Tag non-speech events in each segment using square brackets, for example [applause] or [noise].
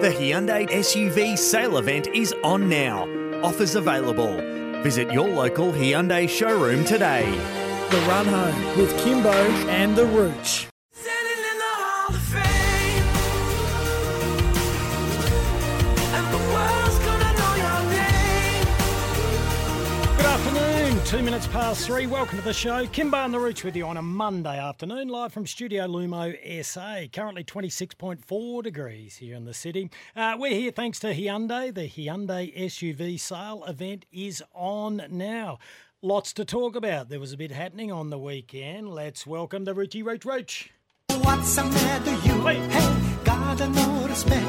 The Hyundai SUV sale event is on now. Offers available. Visit your local Hyundai showroom today. The Run Home with Kimbo and the Rooch. Two minutes past three. Welcome to the show. Kimbo and the Rooch with you on a Monday afternoon, live from Studio Lumo SA. Currently 26.4 degrees here in the city. Uh, we're here thanks to Hyundai. The Hyundai SUV sale event is on now. Lots to talk about. There was a bit happening on the weekend. Let's welcome the Roochy Roach Roach. What's the matter, you? Hey. Hey, gotta no respect.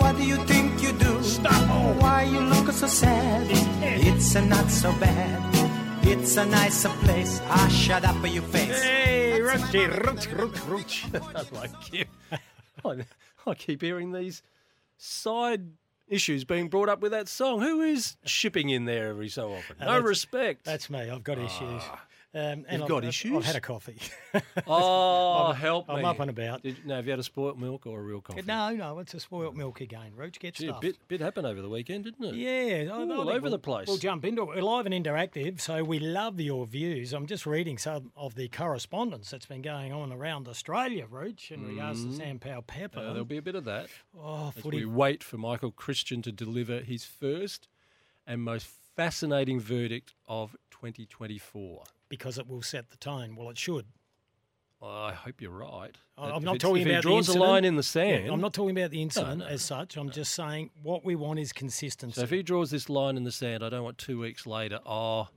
What do you think you do? Stop. Why you look so sad? It's a not so bad. It's a nicer place. Ah, shut up, for you face. Hey, Roochy Roach Roach Roach. I like you. [laughs] I, I keep hearing these side issues being brought up with that song. Who is shipping in there every so often? No that's- respect. That's me. I've got issues. Um, and You've I've, got I've- issues? I've had a coffee. [laughs] oh, I'm- help I'm me. up and about. Did, no, have you had a spoilt milk or a real coffee? no, no, it's a spoilt milk again. Roach, get Gee, a stuff. bit, bit happened over the weekend, didn't it? Yeah, I All over we'll- the place. We'll jump into it. We're live and interactive, so we love your views. I'm just reading some of the correspondence that's been going on around Australia, Roach, in regards to Sam Powell Pepper. Uh, there'll be a bit of that oh, as footy. we wait for Michael Christian to deliver his first and most fascinating verdict of 2024. Because it will set the tone. Well, it should. I hope you're right. I'm if not talking if about he draws the a line in the Yeah, sand. I'm not talking about the incident no, as such. I'm just saying what we want is consistency. So if he draws this line in the sand, I don't want two weeks later, oh,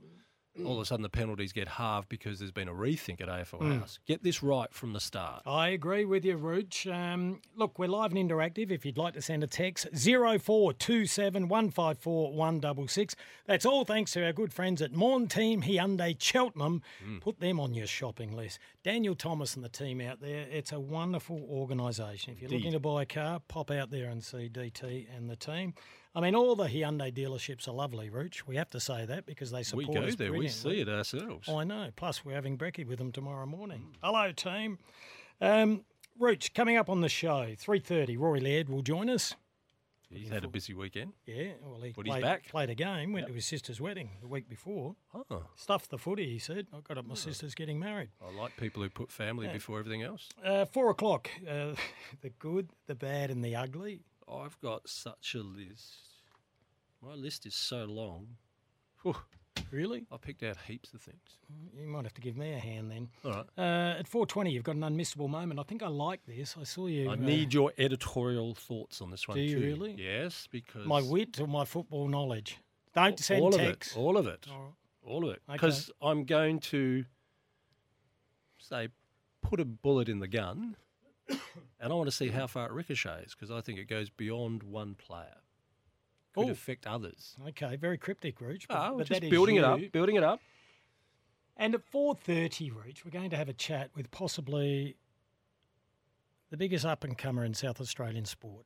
all of a sudden the penalties get halved because there's been a rethink at AFL Hmm. House. Get this right from the start. I agree with you, Rooch. Um, look, we're live and interactive. If you'd like to send a text, 0427 154 166. That's all thanks to our good friends at Morn Team Hyundai Cheltenham. Put them on your shopping list. Daniel Thomas and the team out there, it's a wonderful organisation. If you're looking to buy a car, pop out there and see DT and the team. I mean, all the Hyundai dealerships are lovely, Rooch. We have to say that because they support us. We go us there, we see it ourselves. I know. Plus, we're having brekkie with them tomorrow morning. Hello, team. Um, Rooch, coming up on the show, 3.30, Rory Laird will join us. He's had a busy weekend. Yeah, well, he But he's played, back. played a game, went to his sister's wedding the week before. Oh, Stuffed the footy, he said. I got up my sister's getting married. I like people who put family before everything else. Uh, four o'clock, uh, [laughs] the good, the bad and the ugly. I've got such a list. My list is so long. Whew, Really? I picked out heaps of things. You might have to give me a hand then. All right. Uh, at 4.20, you've got an unmissable moment. I think I like this. I saw you. I uh, need your editorial thoughts on this one Do you too. really? Yes, because my wit or my football knowledge. Don't send all texts. of it, all of it, All right. all of it, Okay. because I'm going to say put a bullet in the gun, [coughs] and I want to see how far it ricochets because I think it goes beyond one player. Could Oh. affect others. Okay, very cryptic, Rooch. But, ah, we're but just that is building it up, building it up. And at 4.30, Rooch, we're going to have a chat with possibly the biggest up-and-comer in South Australian sport.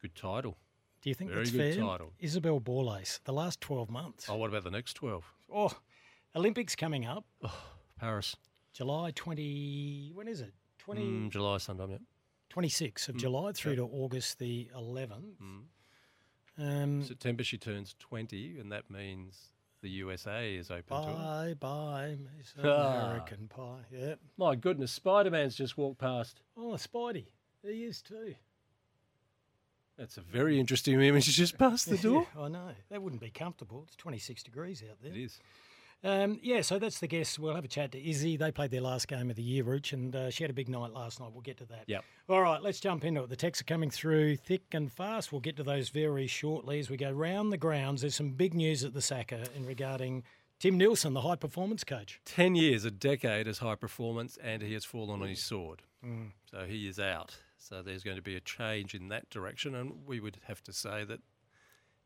Good title. Do you think Very that's good fair? title. Isobel Borlase, the last 12 months. Oh, what about the next twelve? Oh, Olympics coming up, Oh, Paris, July 20, when is it? 20, mm, July sometime. Yeah. 26th of mm, July through to August the 11th. Um, September she turns twenty, and that means the USA is open to her. bye, bye, Miss Ah. American Pie. Yeah. My goodness, Spider Man's just walked past. Oh, Spidey. He is too. That's a very interesting image He's just past the [laughs] door. I know. That wouldn't be comfortable. It's 26 degrees out there. It is. Um, yeah, so that's the guess. We'll have a chat to Izzy. They played their last game of the year, Rooch, and uh, she had a big night last night. We'll get to that. Yep. All right, let's jump into it. The texts are coming through thick and fast. We'll get to those very shortly as we go round the grounds. There's some big news at the SACA in regarding Tim Nielsen, the high performance coach. 10 years, a decade as high performance, and he has fallen on his sword. So he is out. So there's going to be a change in that direction. And we would have to say that,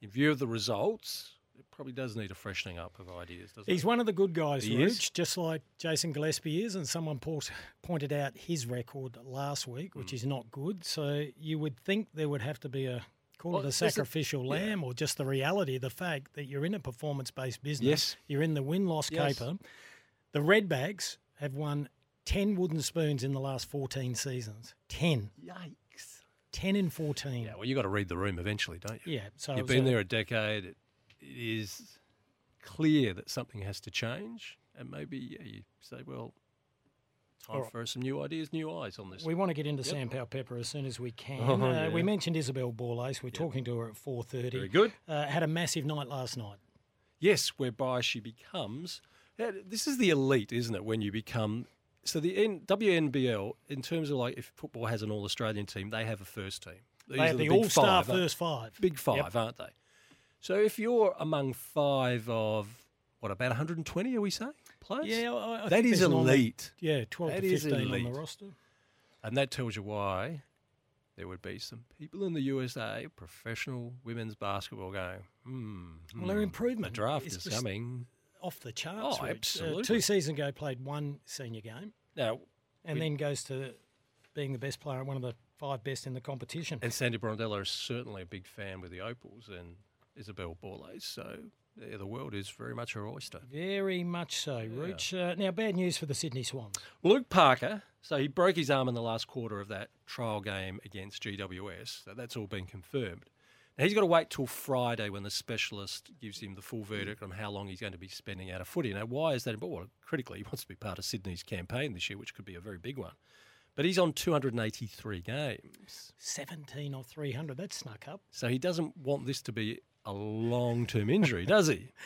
in view of the results, it probably does need a freshening up of ideas, doesn't He's it? one of the good guys, He Rooch, is. just like Jason Gillespie is. And someone port- pointed out his record last week, which Mm. is not good. So you would think there would have to be a call Well, it a there's a- sacrificial yeah. lamb, or just the reality of the fact that you're in a performance based business. Yes. You're in the win loss Yes. caper. The Redbacks have won 10 wooden spoons in the last 14 seasons. 10. Yikes. 10 in 14. Yeah, well, you've got to read the room eventually, don't you? Yeah, so You've been a- there a decade. It, it is clear that something has to change. And maybe yeah, you say, well, time All right. for some new ideas, new eyes on this. We want to get into Yep. Sam Powell Pepper as soon as we can. Oh, uh, yeah. We mentioned Isobel Borlase. We're talking to her at 4.30. Very good. Uh, had a massive night last night. Yes, whereby she becomes. This is the elite, isn't it? When you become. So the N, WNBL, in terms of like if football has an All Australian team, they have a first team. These They are have the big all-star five, first five. Big five, Yep. aren't they? So if you're among five of what about 120? Are we saying players? Yeah, I, I that is elite, Yeah, 12 That to is 15 on elite. the roster. and that tells you why there would be some people in the USA, professional women's basketball, going, hmm, Well, their hmm, improvement The draft is coming. Off the charts. Oh, Rich. Uh, absolutely. two seasons ago, played one senior game Now, and We- then goes to being the best player, one of the five best in the competition. And Sandy Brondello is certainly a big fan with the Opals and Isobel Borlase. So yeah, the world is very much her oyster. Very much so, Rooch. Uh, now, bad news for the Sydney Swans. Luke Parker, so he broke his arm in the last quarter of that trial game against GWS. So that's all been confirmed. Now he's got to wait till Friday when the specialist gives him the full verdict on how long he's going to be spending out of footy. Now, why is that important? Well, critically, he wants to be part of Sydney's campaign this year, which could be a very big one. But he's on 283 games. 17 or 300. That snuck up. So he doesn't want this to be a long term injury, does he? [laughs]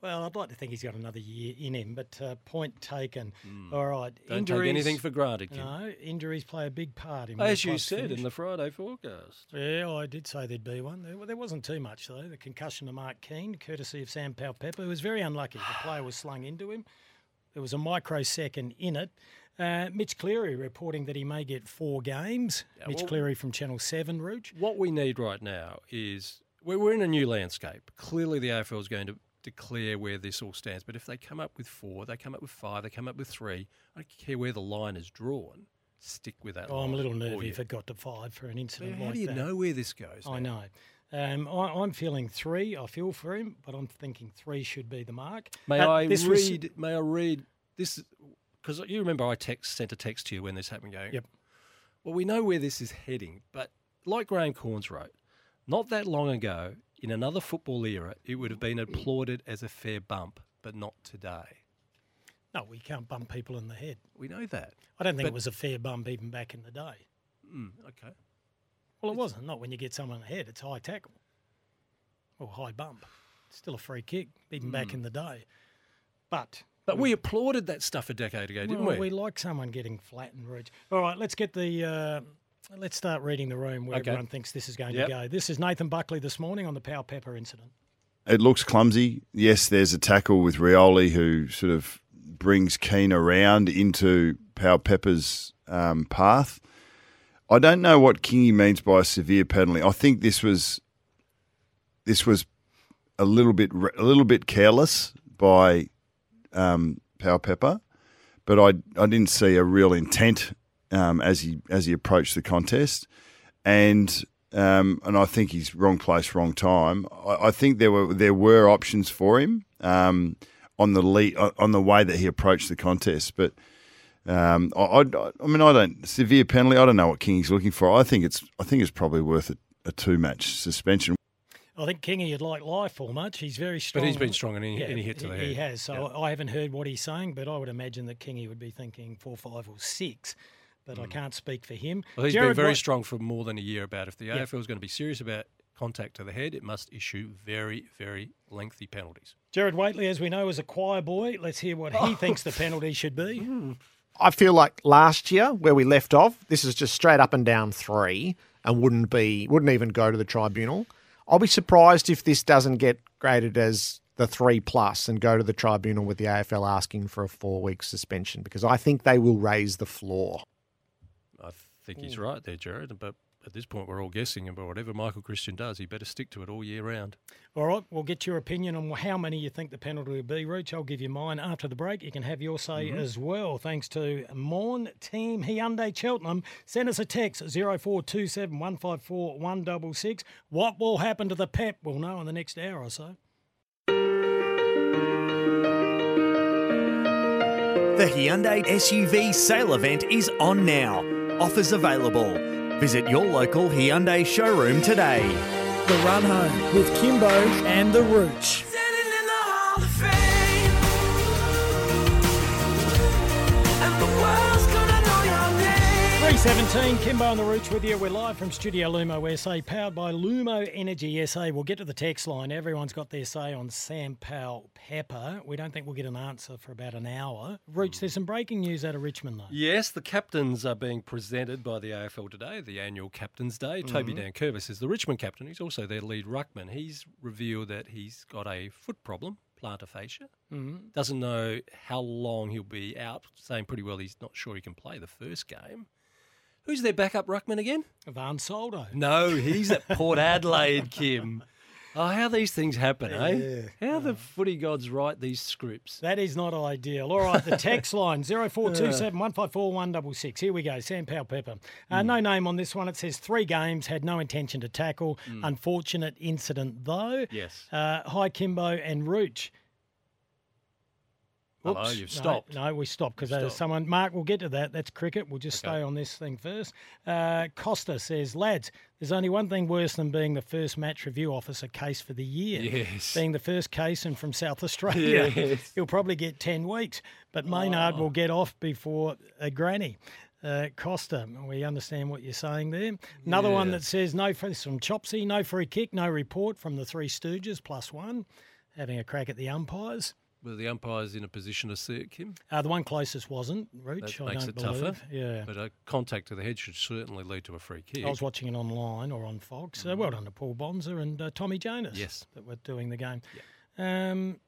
Well, I'd like to think he's got another year in him, but uh, point taken. All right. Don't injuries, take anything for granted, Kim. No, injuries play a big part in As you said finish. in the Friday forecast. Yeah, I did say there'd be one. There, there wasn't too much, though. The concussion to Mark Keane, courtesy of Sam Powell Pepper, who was very unlucky. The player was slung into him. There was a microsecond in it. Uh, Mitch Cleary reporting that he may get four games. Mitch well- Cleary from Channel 7, Rooch. What we need right now is we're, we're in a new landscape. Clearly, the AFL is going to declare where this all stands. But if they come up with four, they come up with five, they come up with three, I don't care where the line is drawn, stick with that Oh, line. I'm a little nervy if it got to five for an incident How like do you that. know where this goes? I now? know. Um, I, I'm feeling three. I feel for him, but I'm thinking three should be the mark. May Uh, I this was- read? May I read this? Because you remember I text sent a text to you when this happened. Going, Yep. Well, we know where this is heading, but like Graham Cornes wrote, not that long ago, in another football era, it would have been applauded as a fair bump, but not today. no, we can't bump people in the head. We know that. I don't think But- it was a fair bump even back in the day. Mm, okay. Well, it wasn't. Not when you get someone in the head. It's high tackle or high bump. It's still a free kick, even back in the day. But But we applauded that stuff a decade ago, didn't well, we? we like someone getting flat and rude. All right, let's get the. Uh, let's start reading the room where Okay. everyone thinks this is going Yep. to go. This is Nathan Buckley this morning on the Powell Pepper incident. It looks clumsy. Yes, there's a tackle with Rioli who sort of brings Keane around into Powell Pepper's um, path. I don't know what Kingy means by a severe penalty. I think this was this was a little bit a little bit careless by um, Powell Pepper, but I I didn't see a real intent um, as he as he approached the contest, and um, and I think he's wrong place, wrong time. I, I think there were there were options for him um, on the lead, on the way that he approached the contest, but. Um, I, I, I mean, I don't severe penalty. I don't know what King's looking for. I think it's I think it's probably worth a, a two match suspension. I think Kingy would like life for much. He's very strong. but he's been strong in any, Yeah, any hit to the he, head. he has. So Yeah. I haven't heard what he's saying, but I would imagine that Kingy would be thinking four, five, or six but I mm. can't speak for him. Well, he's Jared been very White- strong for more than a year about if the AFL is going to be serious about contact to the head, it must issue very, very lengthy penalties. Jared Waitley, as we know, is a choir boy. Let's hear what he oh. thinks the penalty should be. [laughs] Hmm. I feel like last year where we left off, this is just straight up and down three, and wouldn't be wouldn't even go to the tribunal. I'll be surprised if this doesn't get graded as the three plus and go to the tribunal with the AFL asking for a four week suspension because I think they will raise the floor. I think he's hmm. right there, Jared. But at this point, we're all guessing, and whatever Michael Christian does, he better stick to it all year round. All right, we'll get your opinion on how many you think the penalty will be, Rooch. I'll give you mine after the break. You can have your say mm-hmm. as well. Thanks to Morn Team Hyundai Cheltenham. Send us a text 0427 154 166. What will happen to the Pep? We'll know in the next hour or so. The Hyundai SUV sale event is on now. Offers available. Visit your local Hyundai showroom today. The Run Home with Kimbo and the Rooch. 317, Kimbo and the Rooch with you. We're live from Studio Lumo SA, powered by Lumo Energy SA. We'll get to the text line. Everyone's got their say on Sam Powell Pepper. We don't think we'll get an answer for about an hour. Rooch, there's some breaking news out of Richmond, though. Yes, the captains are being presented by the AFL today, the annual Captain's Day. Toby Mm-hmm. Nankervis is the Richmond captain. He's also their lead ruckman. He's revealed that he's got a foot problem, plantar fascia. Mm-hmm. Doesn't know how long he'll be out, saying pretty well he's not sure he can play the first game. Who's their backup ruckman again? Ivan Soldo. No, he's at Port Adelaide, Kim. Oh, how these things happen, eh? How the footy gods write these scripts. That is not ideal. All right, the text line 0427 154 166. Here we go. Sam Powell Pepper. Uh, No name on this one. It says three games, had no intention to tackle. Unfortunate incident, though. Yes. Uh, hi, Kimbo and Rooch. Hello, Whoops. you've No, stopped. No, we stopped because there's someone. Mark, we'll get to that. That's cricket. We'll just Okay. stay on this thing first. Uh, Costa says, lads, there's only one thing worse than being the first match review officer case for the year. Yes. Being the first case and from South Australia. Yes. [laughs] Oh. He'll probably get 10 weeks, but Maynard will get off before a granny. Uh, Costa, we understand what you're saying there. Another one that says no free from Chopsy, no free kick, no report from the Three Stooges, plus one, having a crack at the umpires. Were the umpires in a position to see it, Kim? Uh, the one closest wasn't, Rooch, That I makes don't it tougher. Yeah. But a contact to the head should certainly lead to a free kick. I was watching it online or on Fox. Uh, well done to Paul Bonza and uh, Tommy Jonas Mm. Yes. that were doing the game. Um,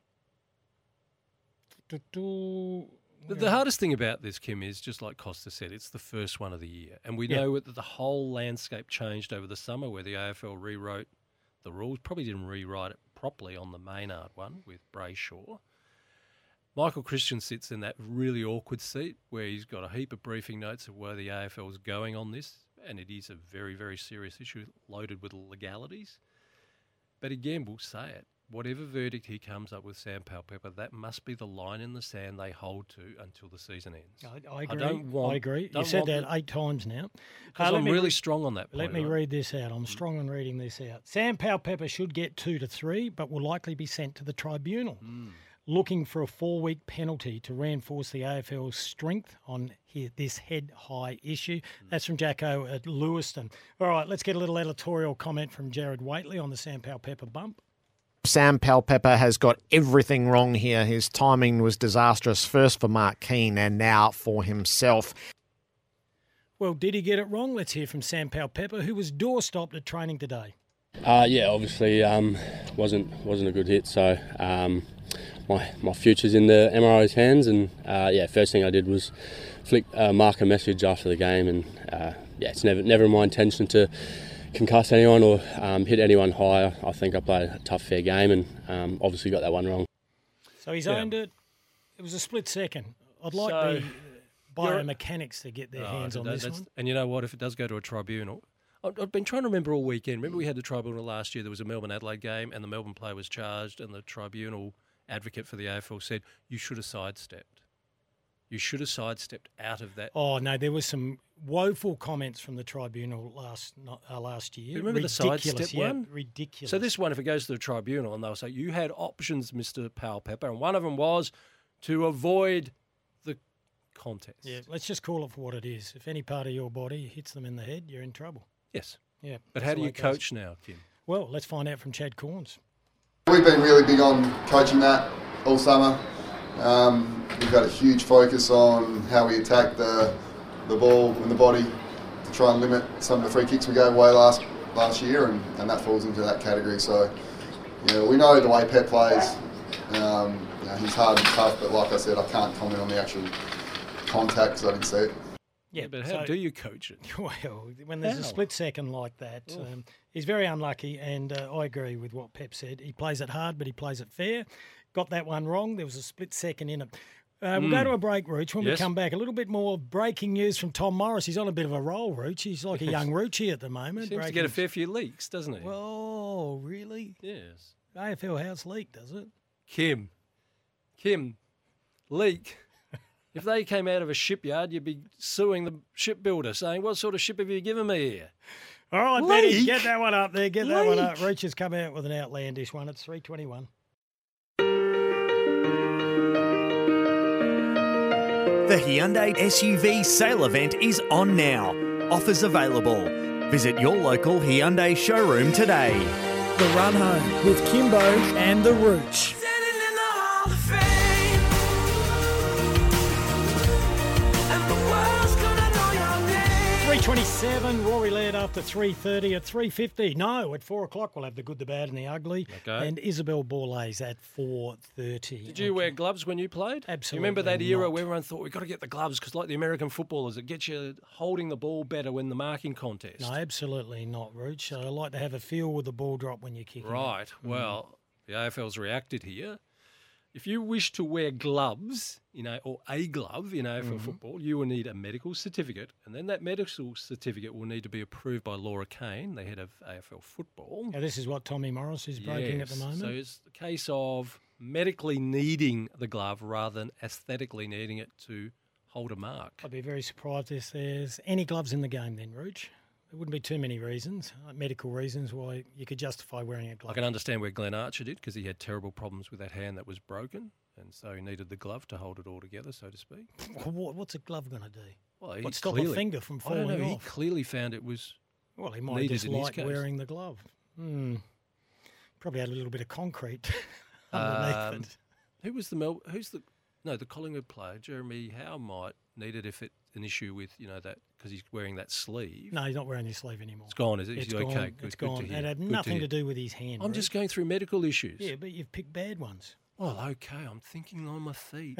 do- do- The, the hardest thing about this, Kim, is just like Costa said, it's the first one of the year. And we Yeah. know that the whole landscape changed over the summer where the AFL rewrote the rules. Probably didn't rewrite it properly on the Maynard one with Brayshaw. Michael Christian sits in that really awkward seat where he's got a heap of briefing notes of where the AFL is going on this. And it is a very, very serious issue loaded with legalities. But again, we'll say it. Whatever verdict he comes up with, Sam Powell Pepper, that must be the line in the sand they hold to until the season ends. I, I agree. I, don't want- I agree. don't You've said that the- eight times now. Because Uh, I'm me really re- strong on that. Let me right? read this out. I'm strong on reading this out. Sam Pepper should get two to three, but will likely be sent to the tribunal. Looking for a four week penalty to reinforce the AFL's strength on he- this head high issue. That's from Jacko at Lewiston. All right, let's get a little editorial comment from Jared Waitley on the Sam Powell Pepper bump. Sam Powell Pepper has got everything wrong here. His timing was disastrous, first for Mark Keane and now for himself. Well, did he get it wrong? Let's hear from Sam Powell Pepper, who was door stopped at training today. Uh, yeah, obviously um, wasn't wasn't a good hit. So um, my my future's in the MRO's hands, and uh, yeah, first thing I did was flick uh, Mark a message after the game, and uh, yeah, it's never never my intention to concuss anyone or um, hit anyone higher. I think I played a tough, fair game, and um, obviously got that one wrong. So he's Yeah. owned it. It was a split second. I'd like So, the biomechanics to get their Oh, hands on that- this one. And you know what? If it does go to a tribunal, I've I've been trying to remember all weekend. Remember we had the tribunal last year. There was a Melbourne Adelaide game, and the Melbourne player was charged, and the tribunal advocate for the AFL said you should have sidestepped. You should have sidestepped out of that. Oh no, there was some woeful comments from the tribunal last not, uh, last year. Remember the sidestep yeah, one? Ridiculous. So this one, if it goes to the tribunal, and they'll say you had options, Mister Powell Pepper, and one of them was to avoid the contest. Yeah, let's just call it for what it is. If any part of your body hits them in the head, you're in trouble. Yes. Yeah. But how do you it goes. coach now, Kim? Well, let's find out from Chad Cornes. We've been really big on coaching that all summer. Um, we've got a huge focus on how we attack the, the ball and the body to try and limit some of the free kicks we gave away last last year, and, and that falls into that category. So, you know, we know the way Pep plays. Um, you know, he's hard and tough, but like I said, I can't comment on the actual contact because I didn't see it. Yeah, but how so- do you coach it? [laughs] Well, when there's a split second like that, um, he's very unlucky, and uh, I agree with what Pep said. He plays it hard, but he plays it fair. Got that one wrong. There was a split second in it. Uh, we'll go Mm. to a break, Rooch. When Yes. we come back, a little bit more breaking news from Tom Morris. He's on a bit of a roll, Rooch. He's like a young Roochie at the moment. Seems to get a fair few leaks, doesn't he? Well, really? yes. AFL House leak, does it? Kim, Kim, leak. If they came out of a shipyard, you'd be suing the shipbuilder, saying, "What sort of ship have you given me here?" All right, Betty, Leak? get that one up there. Get that one up. Leak? Reach has come out with an outlandish one. It's 321. The Hyundai SUV sale event is on now. Offers available. Visit your local Hyundai showroom today. The Run Home with Kimbo and the Rooch. 327, Rory Laird after 3.30 at 3.50. No, at 4 o'clock we'll have the good, the bad and the ugly. Okay. And Isobel Borlase at 4.30. Did you wear gloves when you played? Absolutely You remember that era not. where everyone thought we've got to get the gloves because, like the American footballers, it gets you holding the ball better when the marking contest. No, absolutely not, Rooch. I like to have a feel with the ball drop when you're kicking. it. Right. Mm. Well, the AFL's reacted here. If you wish to wear gloves, you know, or a glove in AFL Mm-hmm. football, you will need a medical certificate, and then that medical certificate will need to be approved by Laura Kane, the head of AFL football. Now, this is what Tommy Morris is breaking at the moment. So it's the case of medically needing the glove rather than aesthetically needing it to hold a mark. I'd be very surprised if there's any gloves in the game then, Rooch. There wouldn't be too many reasons, uh, medical reasons, why you could justify wearing a glove. I can understand where Glenn Archer did because he had terrible problems with that hand that was broken, and so he needed the glove to hold it all together, so to speak. What, what's a glove going to do? Well, he stop clearly- a finger from don't know, falling He clearly found it was. Well, he might have just in his liked case. wearing the glove. Hmm. Probably had a little bit of concrete [laughs] underneath Um, it. Who was the Mel? Who's the? No, the Collingwood player, Jeremy Howe, might need it if it's an issue with you know that because he's wearing that sleeve. No, he's not wearing his sleeve anymore. It's gone, is it? It's okay, gone. good, it's good gone. to hear. It had good nothing hear. to do with his hand. I'm just going through medical issues. Yeah, but you've picked bad ones. Well, okay, I'm thinking on my feet.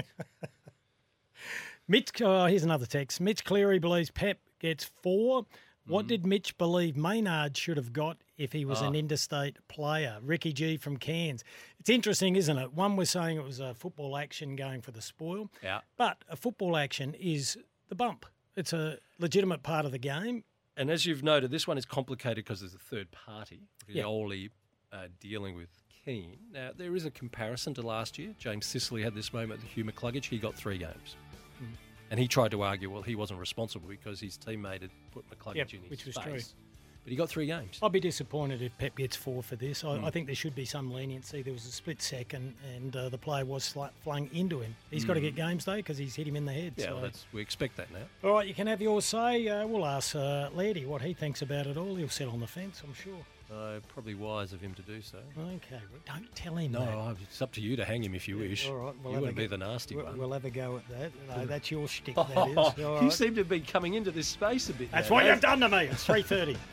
[laughs] Mitch, oh, here's another text. Mitch Cleary believes Pep gets four. What did Mitch believe Maynard should have got if he was an Ah. interstate player? Ricky G from Cairns. It's interesting, isn't it? One was saying it was a football action going for the spoil, yeah. but a football action is the bump. It's a legitimate part of the game. And as you've noted, this one is complicated because there's a third party, Yeah. Rioli, uh, dealing with Now, there is a comparison to last year. James Sicily had this moment with Hugh McCluggage. He got three games. Mm. And he tried to argue, well, he wasn't responsible because his teammate had put McCluggage Yep, in his which was face. true. But he got three games. I'd be disappointed if Pep gets four for this. I, Mm. I think there should be some leniency. There was a split second, and uh, the player was sl- flung into him. He's got to Mm. get games though because he's hit him in the head. Yeah, so. well, we expect that now. All right, you can have your say. Uh, we'll ask uh, Lairdy what he thinks about it all. He'll sit on the fence, I'm sure. Uh, probably wise of him to do so. Okay, well, don't tell him No, that. it's up to you to hang him if you wish. All right, we'll you have a wouldn't be the nasty we'll, one. We'll have a go at that. No, that's your shtick, [laughs] that is. Oh, All You right. seem to be coming into this space a bit. That's now, what eh? you've done to me. It's 3.30. [laughs]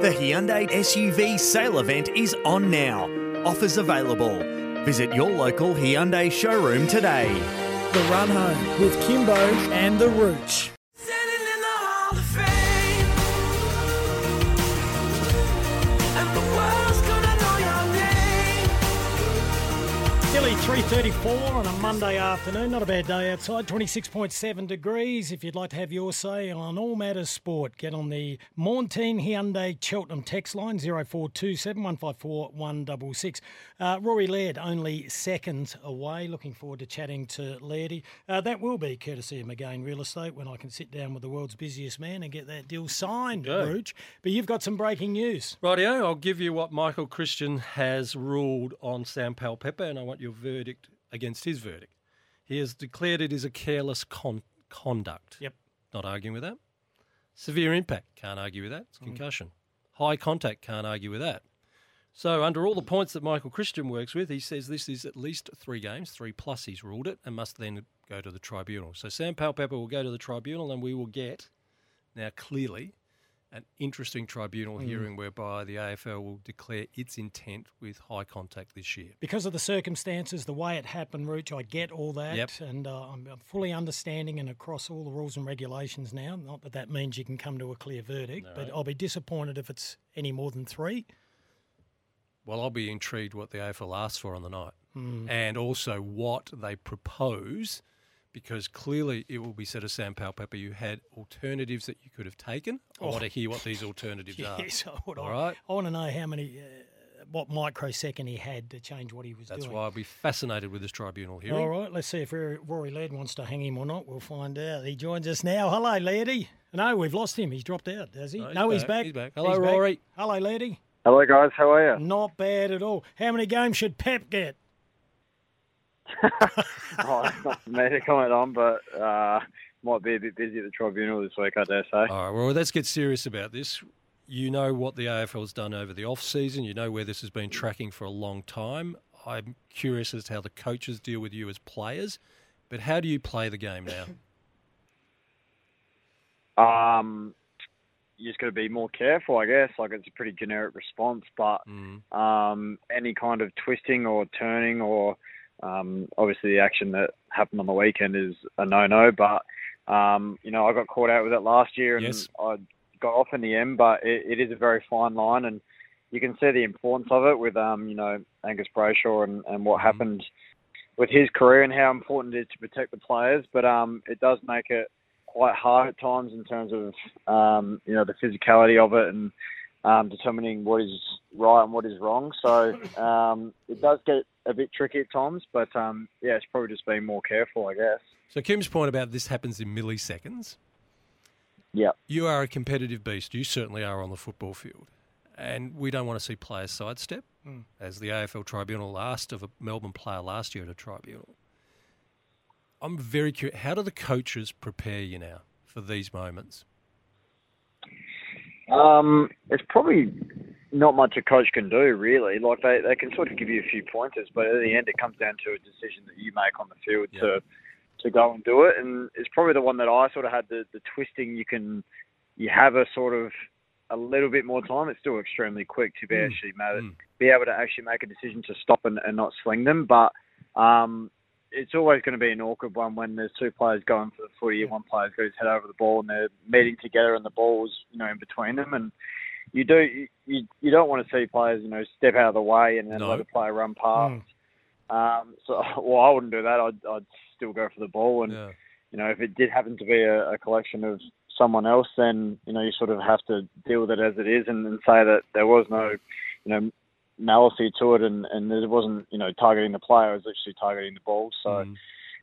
The Hyundai SUV sale event is on now. Offers available. Visit your local Hyundai showroom today. the run home with Kimbo and the Rooch. Nearly 3.34 on a Monday afternoon. Not a bad day outside. 26.7 degrees. If you'd like to have your say on all matters sport, get on the Montine Hyundai Cheltenham text line 0427 154 166. Uh, Rory Laird only seconds away. Looking forward to chatting to Lairdy. Uh, that will be courtesy of McGain Real Estate when I can sit down with the world's busiest man and get that deal signed. Rooch. But you've got some breaking news. Rightio, I'll give you what Michael Christian has ruled on Sam Pepper, and I want your verdict against his verdict. He has declared it is a careless con- conduct. Yep. Not arguing with that. Severe impact, can't argue with that. It's hmm. concussion. High contact, can't argue with that. So, under all the points that Michael Christian works with, he says this is at least three games, three plus he's ruled it, and must then go to the tribunal. So, Sam Pepper will go to the tribunal, and we will get, now clearly, an interesting tribunal Mm. hearing whereby the AFL will declare its intent with high contact this year. because of the circumstances, the way it happened, Rooch, I get all that, Yep. and uh, I'm fully understanding and across all the rules and regulations now. Not that that means you can come to a clear verdict, but I'll be disappointed if it's any more than three. Well, I'll be intrigued what the AFL asks for on the night Hmm. and also what they propose because clearly it will be said of Sam Pepper you had alternatives that you could have taken. I want to hear what these [laughs] alternatives are. Oh. Yes, I would. All I, want to know how many, uh, what microsecond he had to change what he was That's doing. why I'll be fascinated with this tribunal hearing. All right, let's see if Rory Rory Laird wants to hang him or not. We'll find out. He joins us now. Hello, Lairdy. No, we've lost him. He's dropped out, has he? No, he's No, he's back. back. He's back. Hello, Rory. Hello, Lairdy. Hello, guys. How are you? Not bad at all. How many games should Pep get? Oh, that's [laughs] not for me to comment on, but uh, might be a bit busy at the tribunal this week, I dare say. All right, well, let's get serious about this. You know what the AFL's done over the off season. You know where this has been tracking for a long time. I'm curious as to how the coaches deal with you as players, but how do you play the game now? [coughs] Um, you just got to be more careful, I guess. Like it's a pretty generic response, but Mm. um, any kind of twisting or turning or um, obviously the action that happened on the weekend is a no-no. But um, you know, I got caught out with it last year, and Yes. I got off in the end. But it, it is a very fine line, and you can see the importance of it with um, you know Angus Brayshaw and, and what happened with his career and how important it is to protect the players. But um, it does make it quite hard at times in terms of um, you know the physicality of it and um, determining what is right and what is wrong. So um, it does get a bit tricky at times, but um, yeah, it's probably just being more careful, I guess. So Kim's point about this happens in milliseconds. Yeah. You are a competitive beast. You certainly are on the football field. And we don't want to see players sidestep, Mm. as the AFL tribunal asked of a Melbourne player last year at a tribunal. I'm very curious. How do the coaches prepare you now for these moments? Um, it's probably not much a coach can do, really. Like they, they can sort of give you a few pointers, but at the end, it comes down to a decision that you make on the field to to go and do it. And it's probably the one that I sort of had the, the twisting. You can you have a sort of a little bit more time. It's still extremely quick to be Mm. actually ma- be able to actually make a decision to stop and, and not sling them. But um, it's always going to be an awkward one when there's two players going for the footy and one player's got his head over the ball and they're meeting together and the ball's you know in between them and you do you you don't want to see players you know step out of the way and then No. let a player run past. Um, so [laughs] well, I wouldn't do that. I'd I'd still go for the ball and Yeah. you know if it did happen to be a, a collection of someone else, then you know you sort of have to deal with it as it is and, and say that there was no you know malice to it and and it wasn't you know targeting the player, it was actually targeting the ball. So. Mm.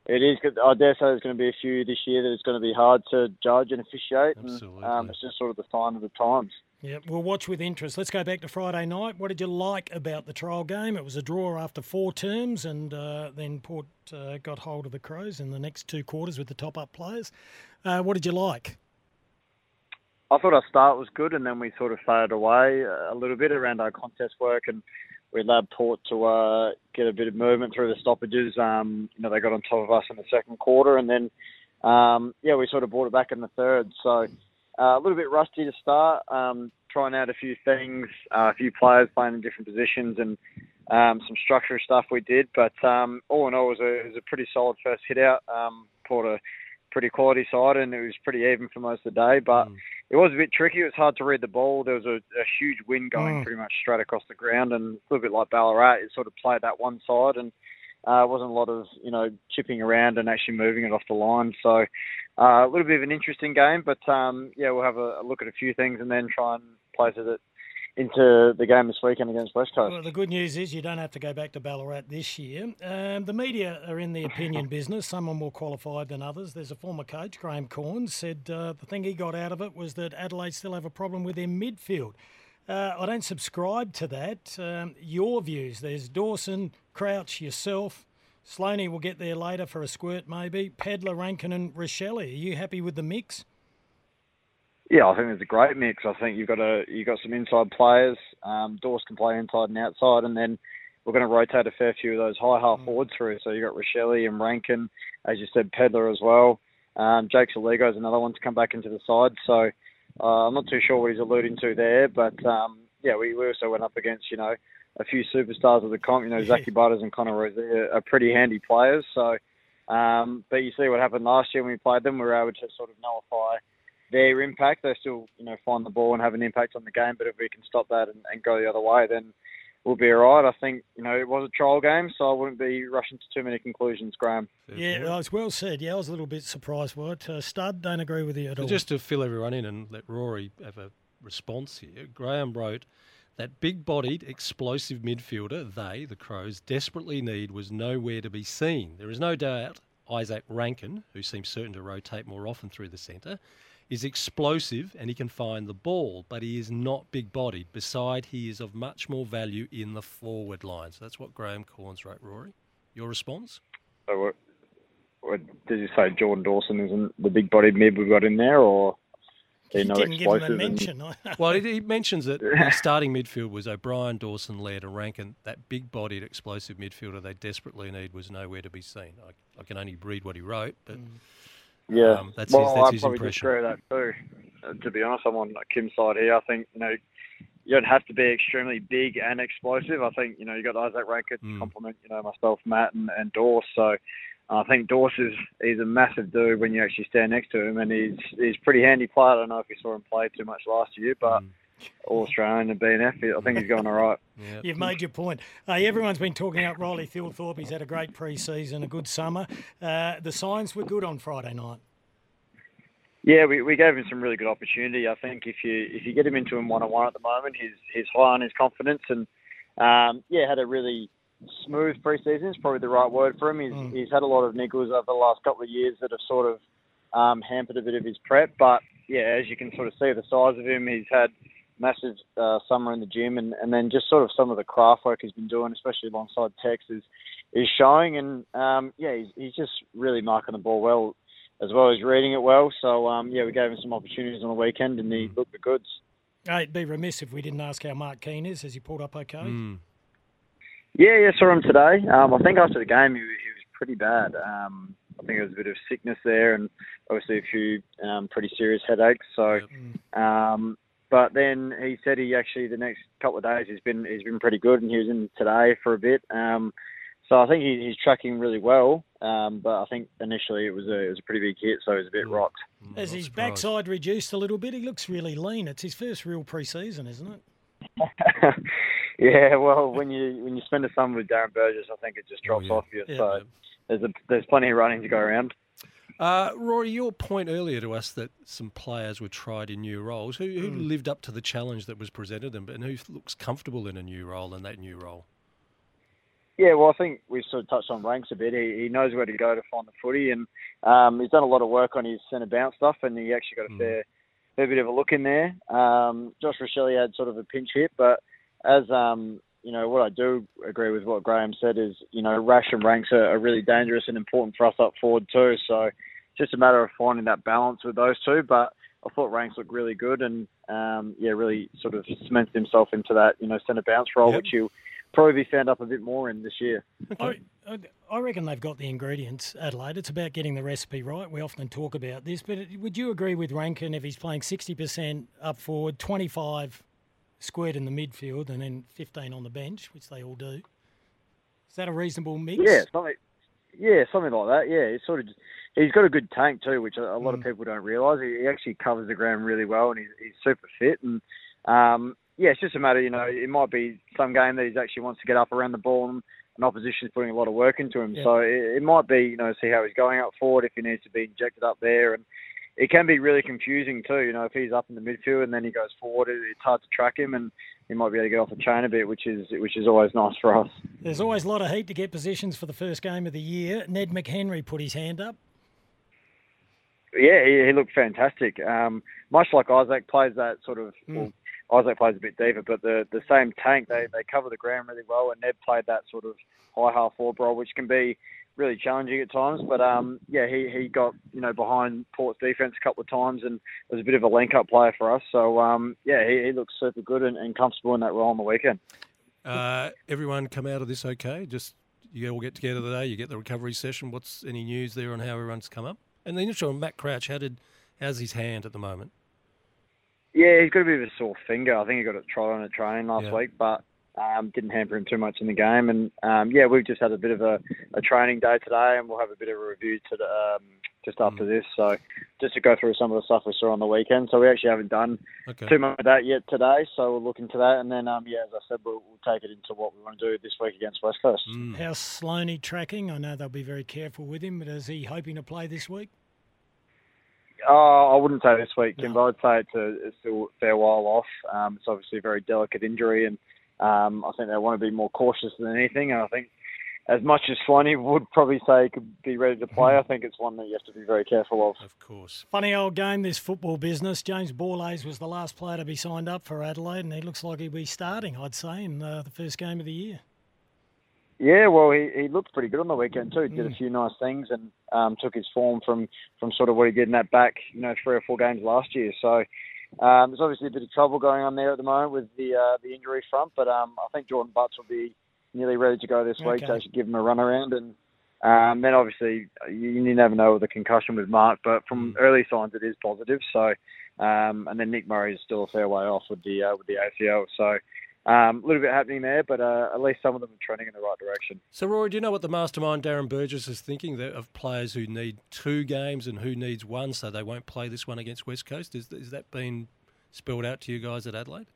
It is. I dare say there's going to be a few this year that it's going to be hard to judge and officiate. Absolutely. And, um, it's just sort of the sign of the times. Yeah, we'll watch with interest. Let's go back to Friday night. What did you like about the trial game? It was a draw after four terms, and uh, then Port uh, got hold of the Crows in the next two quarters with the top up players. Uh, what did you like? I thought our start was good, and then we sort of faded away a little bit around our contest work, and we allowed Port to uh, get a bit of movement through the stoppages. Um, you know, they got on top of us in the second quarter, and then um, yeah, we sort of brought it back in the third. So uh, a little bit rusty to start, um, trying out a few things, uh, a few players playing in different positions, and um, some structural stuff we did. But um, all in all, it was a, it was a pretty solid first hit out. Um, Port a pretty quality side, and it was pretty even for most of the day. But it was a bit tricky. It was hard to read the ball. There was a, a huge wind going Mm. pretty much straight across the ground, and a little bit like Ballarat, it sort of played that one side, and Uh, wasn't a lot of you know chipping around and actually moving it off the line. So uh, a little bit of an interesting game, but um, yeah, we'll have a, a look at a few things and then try and place it into the game this weekend against West Coast. Well, the good news is you don't have to go back to Ballarat this year. Um, the media are in the opinion [laughs] business. Some are more qualified than others. There's a former coach, Graham Corn, said uh, the thing he got out of it was that Adelaide still have a problem with their midfield. Uh, I don't subscribe to that. Um, your views. There's Dawson, Crouch, yourself. Sloaney will get there later for a squirt, maybe. Pedler, Rankin, and Rachele. Are you happy with the mix? Yeah, I think it's a great mix. I think you've got a you've got some inside players. Um, Dawes can play inside and outside, and then we're going to rotate a fair few of those high half forwards through. So you've got Rachele and Rankin, as you said, Pedler as well. Um, Jake Soligo is another one to come back into the side. So uh, I'm not too sure what he's alluding to there, but um, yeah, we, we also went up against you know a few superstars of the comp. You know, [laughs] Zachy Butters and Connor Rozee are pretty handy players. So, um, but you see what happened last year when we played them. We were able to sort of nullify their impact. They still, you know, find the ball and have an impact on the game. But if we can stop that and, and go the other way, then we'll be all right. I think, you know, it was a trial game, so I wouldn't be rushing to too many conclusions, Graham. Yeah, well, it's well said. Yeah, I was a little bit surprised by it. Uh, Stud, don't agree with you at But all. just to fill everyone in and let Rory have a response here, Graham wrote that big bodied, explosive midfielder they, the Crows, desperately need was nowhere to be seen. There is no doubt Isaac Rankin, who seems certain to rotate more often through the centre, is explosive and he can find the ball, but he is not big bodied. Beside, he is of much more value in the forward line. So that's what Graham Cornes wrote, Rory. Your response? So what, what did you say? Jordan Dawson isn't the big bodied mid we've got in there, or He know, didn't give him a explosive and- mention. [laughs] [laughs] well, he, he mentions that starting midfield was O'Brien, Dawson, Laird, and Rankin. That big-bodied, explosive midfielder they desperately need was nowhere to be seen. I, I can only read what he wrote, but mm. Yeah, um, that's well, his, that's I his probably impression. disagree with that too. Uh, to be honest, I'm on Kim's side here. I think you know you don't have to be extremely big and explosive. I think you know you got Isaac Rankin to Mm. complement you know myself, Matt, and, and Dorse. So I think Dorse is he's a massive dude when you actually stand next to him, and he's he's a pretty handy player. I don't know if you saw him play too much last year, but Mm. All Australian and BNF, I think he's going all right. [laughs] You've made your point. Hey, everyone's been talking up Riley Thilthorpe. He's had a great pre-season, a good summer. Uh, the signs were good on Friday night. Yeah, we, we gave him some really good opportunity. I think if you if you get him into him one on one at the moment, he's he's high on his confidence and um, yeah, had a really smooth preseason. Is probably the right word for him. He's he's had a lot of niggles over the last couple of years that have sort of um, hampered a bit of his prep. But yeah, as you can sort of see the size of him, he's had massive uh, summer in the gym, and, and then just sort of some of the craft work he's been doing, especially alongside Tex, is is showing. And um, yeah, he's, he's just really marking the ball well, as well as reading it well. So um, yeah, we gave him some opportunities on the weekend, and he looked the goods. Hey, it'd be remiss if we didn't ask how Mark Keane is. Has he pulled up okay? Yeah, yeah, saw him today. Um, I think after the game he, he was pretty bad. Um, I think it was a bit of sickness there, and obviously a few um, pretty serious headaches. So, um, but then he said he actually the next couple of days he's been he's been pretty good, and he was in today for a bit. Um, so I think he, he's tracking really well. Um, but I think initially it was a it was a pretty big hit, so he was a bit rocked. Has his backside reduced a little bit? He looks really lean. It's his first real pre-season, isn't it? [laughs] yeah, well, when you when you spend a summer with Darren Burgess, I think it just drops off you. Yeah. So there's a, there's plenty of running to go around. Uh, Rory, your point earlier to us that some players were tried in new roles. Who, who Mm. lived up to the challenge that was presented them, and who looks comfortable in a new role in that new role? Yeah, well, I think we sort of touched on ranks a bit. He, he knows where to go to find the footy, and um, he's done a lot of work on his centre bounce stuff, and he actually got a fair, fair bit of a look in there. Um, Josh Rachele had sort of a pinch hit, but as um, you know, what I do agree with what Graham said is, you know, Rash and ranks are, are really dangerous and important for us up forward too. So it's just a matter of finding that balance with those two. But I thought ranks looked really good, and um, yeah, really sort of cemented himself into that, you know, centre bounce role, which you probably be found up a bit more in this year. I, I- I reckon they've got the ingredients, Adelaide. It's about getting the recipe right. We often talk about this, but would you agree with Rankin if he's playing 60% up forward, 25 squared in the midfield, and then 15 on the bench, which they all do? Is that a reasonable mix? Yeah, something. Yeah, something like that. Yeah, he's sort of. He's got a good tank too, which a a lot of people don't realise. He, he actually covers the ground really well, and he's, he's super fit. And um, yeah, it's just a matter, you know, it might be some game that he actually wants to get up around the ball and, an opposition's putting a lot of work into him. Yeah. So it, it might be, you know, see how he's going up forward if he needs to be injected up there, and it can be really confusing too. You know, if he's up in the midfield and then he goes forward, it, it's hard to track him, and he might be able to get off the chain a bit, which is which is always nice for us. There's always a lot of heat to get positions for the first game of the year. Ned McHenry put his hand up. Yeah, he, he looked fantastic. Um, much like Isaac plays that sort of. Well, Isaac plays a bit deeper, but the the same tank they they cover the ground really well, and Ned played that sort of high half forward role, which can be really challenging at times. But um, yeah, he he got you know behind Port's defense a couple of times, and was a bit of a link up player for us. So um, yeah, he, he looks super good and, and comfortable in that role on the weekend. Uh, everyone come out of this okay? Just you all get together today. You get the recovery session. What's any news there on how everyone's come up? And then initial Matt Crouch. How did how's his hand at the moment? Yeah, he's got a bit of a sore finger. I think he got a try on a train last Yeah. week, but um, didn't hamper him too much in the game. And um, yeah, we've just had a bit of a, a training day today, and we'll have a bit of a review to the, um, just after Mm. this. So just to go through some of the stuff we saw on the weekend. So we actually haven't done Okay. too much of that yet today. So we'll look into that, and then um, yeah, as I said, we'll, we'll take it into what we want to do this week against West Coast. Mm. How's Sloaney tracking? I know they'll be very careful with him, but is he hoping to play this week? Oh, I wouldn't say this week, Kimbo. I'd say it's, a, it's still a fair while off. Um, it's obviously a very delicate injury, and um, I think they want to be more cautious than anything. And I think, as much as Sloaney would probably say he could be ready to play, I think it's one that you have to be very careful of. Of course. Funny old game, this football business. James Borlase was the last player to be signed up for Adelaide, and he looks like he'll be starting, I'd say, in uh, the first game of the year. Yeah, well, he, he looked pretty good on the weekend too. He did a few nice things and um, took his form from, from sort of what he did in that back, you know, three or four games last year. So um, there's obviously a bit of trouble going on there at the moment with the uh, the injury front, but um, I think Jordan Butts will be nearly ready to go this week Okay. to actually give him a run around. And um, then obviously you, you never know with the concussion with Mark, but from early signs it is positive. So um, and then Nick Murray is still a fair way off with the uh, with the ACL. So. Um, a little bit happening there, but uh, at least some of them are trending in the right direction. So, Rory, do you know what the mastermind Darren Burgess is thinking of players who need two games and who needs one, so they won't play this one against West Coast? Is, is that been spelled out to you guys at Adelaide?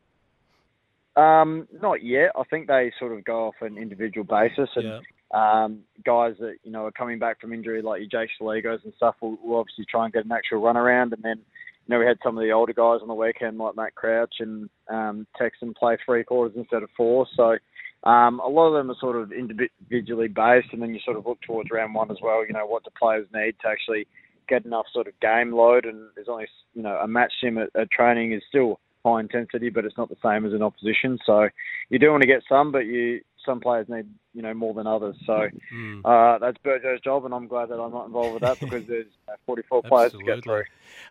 Um, not yet. I think they sort of go off an individual basis, and Yeah. um, guys that you know are coming back from injury, like your Jake Soligos and stuff, will, will obviously try and get an actual run around. And then, you know, we had some of the older guys on the weekend, like Matt Crouch and um, Texan, play three quarters instead of four. So um, a lot of them are sort of individually based, and then you sort of look towards round one as well. You know, what do players need to actually get enough sort of game load? And there's only you know a match sim at, at training is still high intensity, but it's not the same as an opposition. So you do want to get some, but you some players need you know more than others. So Mm. uh, that's Burjo's job, and I'm glad that I'm not involved with that [laughs] because there's uh, 44 players to get through.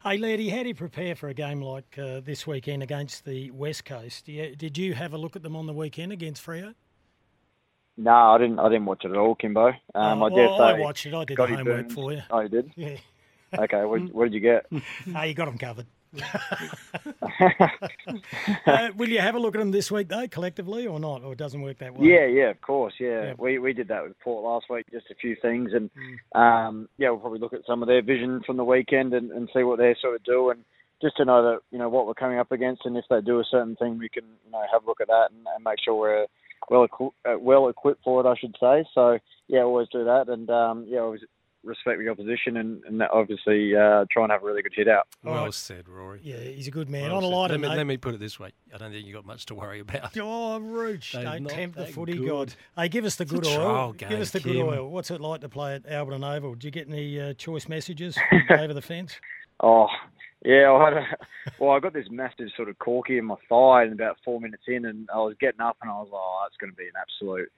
Hey, Laddie, how do you prepare for a game like uh, this weekend against the West Coast? Did you have a look at them on the weekend against Freo? No, I didn't. I didn't watch it at all, Kimbo. Um, Oh, I dare well, say I watched it. I did the homework Burns- for you. Oh, you did? [laughs] Yeah. Okay. What, [laughs] what did you get? Ah, you got them covered. [laughs] uh, will you have a look at them this week, though, collectively, or not? Or it doesn't work that way? Yeah, yeah, of course, yeah. Yeah. We we did that with Port last week, just a few things, and Mm. um, yeah, we'll probably look at some of their vision from the weekend and, and see what they sort of do, and just to know that you know what we're coming up against, and if they do a certain thing, we can you know have a look at that and, and make sure we're well equi- uh, well equipped for it, I should say. So yeah, always do that, and um, yeah, always respect the opposition, and, and obviously uh, try and have a really good hit out. Well right. said, Rory. Yeah, he's a good man. Well On a said. lighter let me, note- let me put it this way: I don't think you got much to worry about. [laughs] Oh, Rooch, They're don't tempt the footy good. god. Hey, give us the It's a good oil. trial give us the good oil. What's it like to play at Alberton Oval? Did you get any uh, choice messages [laughs] over the fence? Oh, yeah. I had a, well, I got this massive sort of corky in my thigh, and about four minutes in, and I was getting up, and I was like, "Oh, it's going to be an absolute,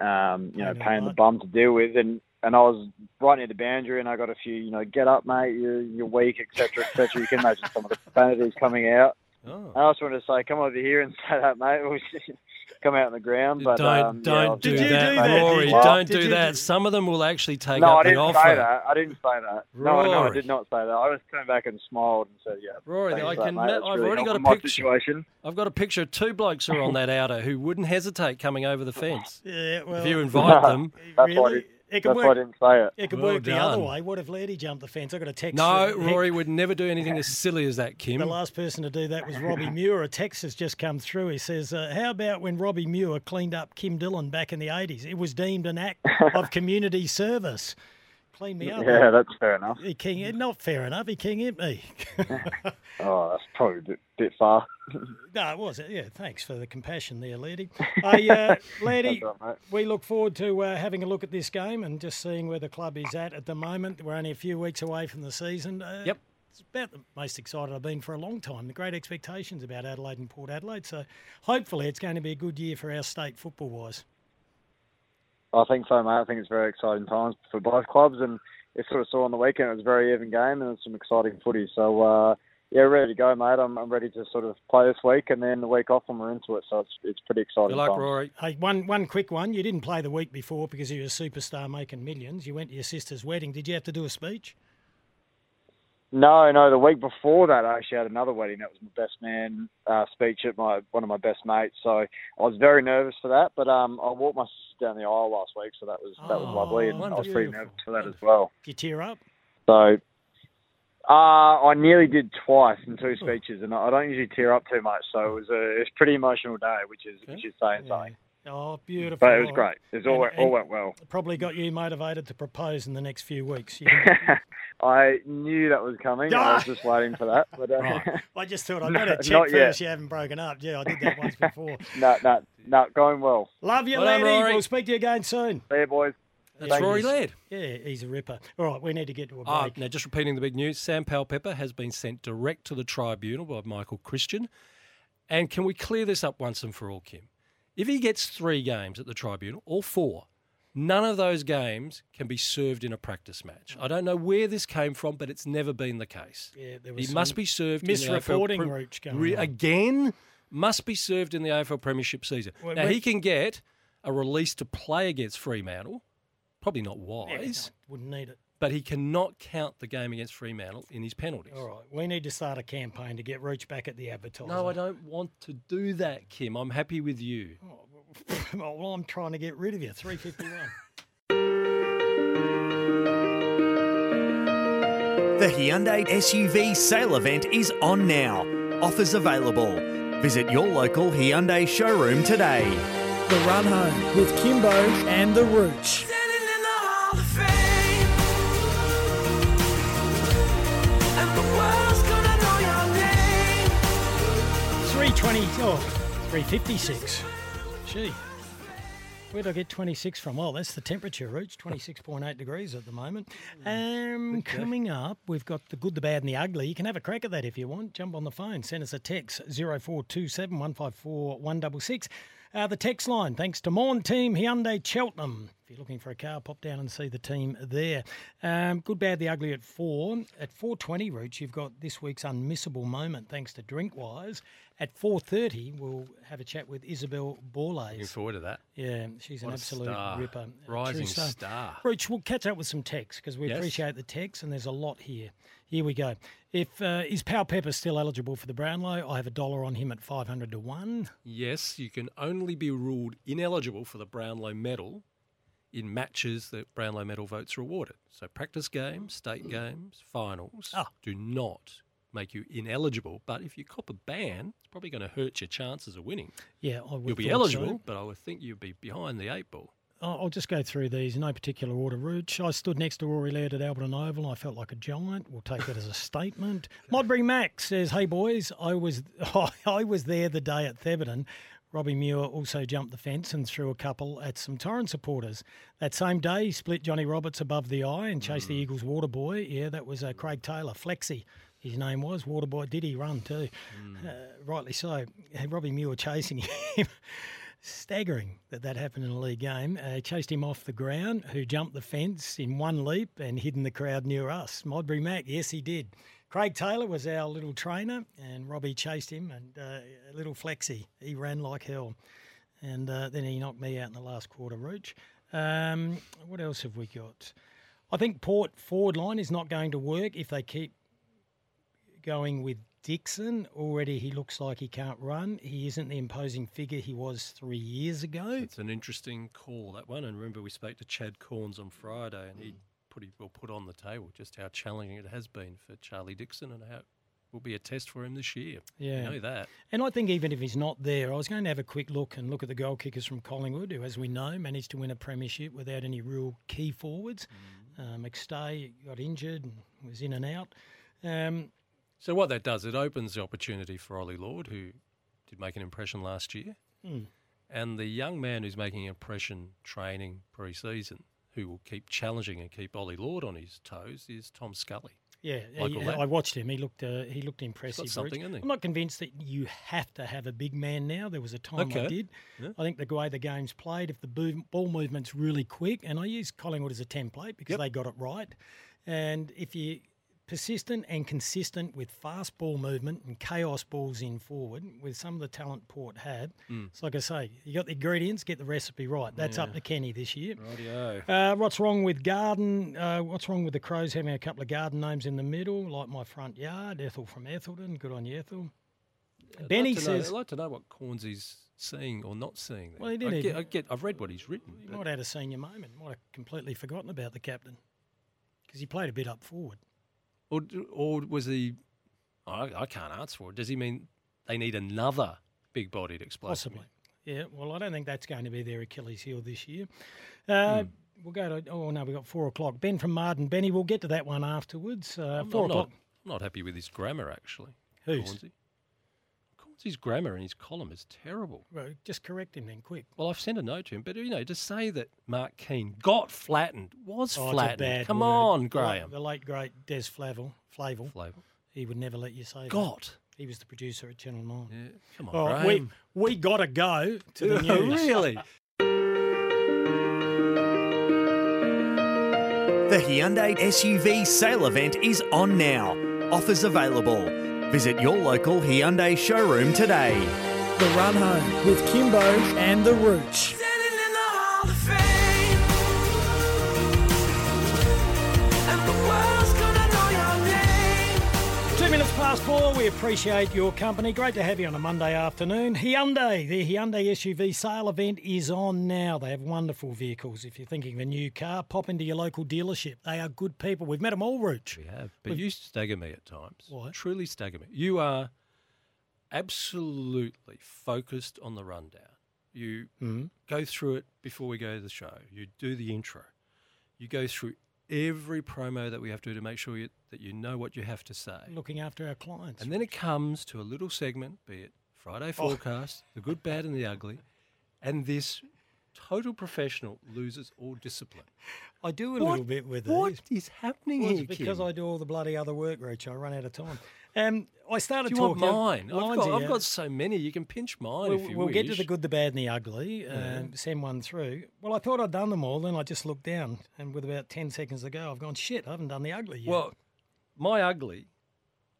um, you know, Pain in the pain in the butt. bum to deal with." And and I was right near the boundary, and I got a few, you know, get up, mate, you're you're weak, etc., etc. You can imagine some of the profanities coming out. Oh. I just wanted to say, come over here and [laughs] say that, mate. We should come out on the ground, but don't um, don't was do just- that, do that? Rory. Did you? Don't do that. do- Some of them will actually take No, up I didn't offer. say that. I didn't say that. No, no, I did not say that. I just turned back and smiled and said, "Yeah." Rory, thanks I for that, can. mate. That's I've really already got a picture. Situation. I've got a picture of two blokes who are on that outer who wouldn't hesitate coming over the fence. [laughs] Yeah, well, if you invite [laughs] them, That's why really? Did- It could That's work. why I didn't say it. It could Well work the other way. What if Lairdy jumped the fence? I got a text. No, from- Rory would never do anything as silly as that, Kim. The last person to do that was Robbie [laughs] Muir. A text has just come through. He says, uh, "How about when Robbie Muir cleaned up Kim Dillon back in the '80s? It was deemed an act [laughs] of community service. Clean me up. Yeah, that's fair enough. He king, not fair enough. He king hit me. [laughs] Oh, that's probably a bit, bit far. [laughs] no, it was it? Yeah, thanks for the compassion there, Lairdy. [laughs] Hey, uh, Lairdy, That's all right, mate. we look forward to uh, having a look at this game and just seeing where the club is at at the moment. We're only a few weeks away from the season. Uh, Yep. It's about the most excited I've been for a long time. The great expectations about Adelaide and Port Adelaide. So hopefully it's going to be a good year for our state football wise. I think so, mate. I think it's very exciting times for both clubs, and it sort of saw on the weekend. It was a very even game, and it was some exciting footy. So, uh, yeah, ready to go, mate. I'm, I'm ready to sort of play this week, and then the week off and we're into it. So it's it's pretty exciting. Good luck, times. Rory. Hey, one one quick one. You didn't play the week before because you were a superstar making millions. You went to your sister's wedding. Did you have to do a speech? No, no. The week before that, I actually had another wedding. That was my best man uh, speech at my one of my best mates. So I was very nervous for that. But um, I walked my sister down the aisle last week, so that was that was Oh, lovely, and I was pretty nervous for that as well. Did you tear up? So uh, I nearly did twice in two speeches, and I don't usually tear up too much. So it was a it was a pretty emotional day, which is which is saying something. Oh, beautiful. But it was great. It was all, And- went- all went well. Probably got you motivated to propose in the next few weeks. You [laughs] I knew that was coming. I was just waiting for that. But uh, [laughs] Right. I just thought I'd [laughs] No, better check not yet. first you haven't broken up. Yeah, I did that once before. no, no, no, going well. Love you, Well done, lady. Rory. We'll speak to you again soon. See you, boys. That's Thank Rory you. Laird. Yeah, he's a ripper. All right, we need to get to a Ah, break. now, just repeating the big news Sam Powell Pepper has been sent direct to the tribunal by Michael Christian. And can we clear this up once and for all, Kim? If he gets three games at the tribunal, or four, none of those games can be served in a practice match. I don't know where this came from, but it's never been the case. Yeah, there was he must be served in the AFL misreporting, Re- again. Must be served in the AFL Premiership season. Well, now he can get a release to play against Fremantle. Probably not Yeah, wise, no, wouldn't need it. But he cannot count the game against Fremantle in his penalties. All right, we need to start a campaign to get Rooch back at the advertiser. No, I don't want to do that, Kim. I'm happy with you. Oh, [laughs] well, I'm trying to get rid of you. 351. [laughs] The Hyundai SUV sale event is on now. Offers available. Visit your local Hyundai showroom today. the run home with Kimbo and the Rooch. Three twenty. Oh, 356. Gee. where'd I get 26 from? Well, that's the temperature, Rooch. 26.8 degrees at the moment. Um, coming up, we've got the good, the bad, and the ugly. You can have a crack at that if you want. Jump on the phone. Send us a text 0427 154 166. Uh, the text line, thanks to Morn Team Hyundai Cheltenham. If you're looking for a car, pop down and see the team there. Um, good, bad, the ugly at four. At 4:20, Rooch, you've got this week's unmissable moment, thanks to Drinkwise. At 4:30, we'll have a chat with Isobel Looking Borlase. forward to that. Yeah, she's an What a absolute star. ripper. Rising true star. Rooch, we'll catch up with some texts because we Yes. appreciate the texts, and there's a lot here. Here we go. If uh, is Powell Pepper still eligible for the Brownlow? I have a dollar on him at 500 to one. Yes, you can only be ruled ineligible for the Brownlow medal in matches that Brownlow medal votes are awarded. So practice games, state games, finals Ah. do not make you ineligible. But if you cop a ban, it's probably going to hurt your chances of winning. Yeah, I would You'll be thought so. eligible, but I would think you'd be behind the eight ball. I'll just go through these in no particular order. Rooch, I stood next to Rory Laird at Alberton Oval. and I felt like a giant. We'll take that as a statement. [laughs] Modbury Max says, "Hey boys, I was [laughs] I was there the day at Thebarton. Robbie Muir also jumped the fence and threw a couple at some Torrent supporters. That same day, he split Johnny Roberts above the eye and chased the Eagles water boy. Yeah, that was uh, Craig Taylor, Flexi. His name was water boy. Did he run too? Uh, rightly so. [laughs] Robbie Muir chasing [laughs] him." staggering that that happened in a league game. Uh, chased him off the ground, who jumped the fence in one leap and hid in the crowd near us. Modbury Mac, yes, he did. Craig Taylor was our little trainer, and Robbie chased him, and uh, little Flexi, he ran like hell. And uh, then he knocked me out in the last quarter, Rooch. Um, what else have we got? I think Port forward line is not going to work if they keep going with Dixon. Already he looks like he can't run. He isn't the imposing figure he was three years ago. It's an interesting call that one. And remember, we spoke to Chad Cornes on Friday, and he put well put on the table just how challenging it has been for Charlie Dixon and how it will be a test for him this year. Yeah. You know that. And I think even if he's not there, I was going to have a quick look and look at the goal kickers from Collingwood, who, as we know, managed to win a premiership without any real key forwards. Uh, McStay got injured and was in and out. Um, So what that does, it opens the opportunity for Ollie Lord, who did make an impression last year, Hmm. and the young man who's making an impression training pre-season, who will keep challenging and keep Ollie Lord on his toes, is Tom Scully. Yeah, he- I watched him. He looked uh, he looked impressive. Something? I'm not convinced that you have to have a big man now. There was a time I did. Yeah. I think the way the game's played, if the ball movement's really quick, and I use Collingwood as a template because they got it right, and if you persistent and consistent with fast ball movement and chaos balls in forward with some of the talent Port had, Mm. it's like I say, you got the ingredients, get the recipe right. That's up to Kenny this year. Rightio. Uh, what's wrong with Garden? Uh, what's wrong with the Crows having a couple of Garden names in the middle, like my front yard? Ethel from Ethelton. Good on you, Ethel. I'd Benny like to know- says I'd like to know what Cornesy's seeing or not seeing. There. Well, he I did. get, I get, I've read what he's written. he might have had a senior moment. Might have completely forgotten about the captain because he played a bit up forward. Or, or was he? I, I can't answer for it. Does he mean they need another big-bodied explosive? Possibly. Yeah, well, I don't think that's going to be their Achilles heel this year. Uh, Hmm. We'll go to, oh no, we've got four o'clock. Ben from Marden. Benny, we'll get to that one afterwards. Uh, I'm, four not, o'clock. I'm not happy with his grammar actually. Whose? Cornesy. Cornesy's grammar in his column is terrible. Well, just correct him then, quick. Well, I've sent a note to him, but you know, to say that Mark Keane got flattened was Oh, it's a flattened. bad Come word. on, Graham. The late great Des Flavel, Flavel. Flavel. He would never let you say that. Got. He was the producer at Channel Nine. Yeah, come on, Oh, Graham. we we got to go to the Oh, [laughs] news. really? [laughs] The Hyundai SUV sale event is on now. Offers available. Visit your local Hyundai showroom today. The run home with Kimbo and the Rooch. Past four. We appreciate your company. Great to have you on a Monday afternoon. Hyundai, the Hyundai SUV sale event is on now. They have wonderful vehicles. If you're thinking of a new car, pop into your local dealership. They are good people. We've met them all, Rooch. We have. But you stagger me at times. Why? Truly stagger me. You are absolutely focused on the rundown. You Mhm. go through it before we go to the show. You do the intro. You go through every promo that we have to do to make sure you, that you know what you have to say. Looking after our clients. And then it comes to a little segment, be it Friday Oh. forecast, the good, bad, and the ugly, and this total professional loses all discipline. I do a What- little bit with what these. is happening Well, here, because Kim? I do all the bloody other work, Rooch. I run out of time. Um, I started Do you want talking. mine? I've got, I've got so many. You can pinch mine We'll, if you we'll get to the good, the bad, and the ugly. Yeah. Um, send one through. Well, I thought I'd done them all. Then I just looked down, and with about ten seconds to go, I've gone shit. I haven't done the ugly yet. Well, my ugly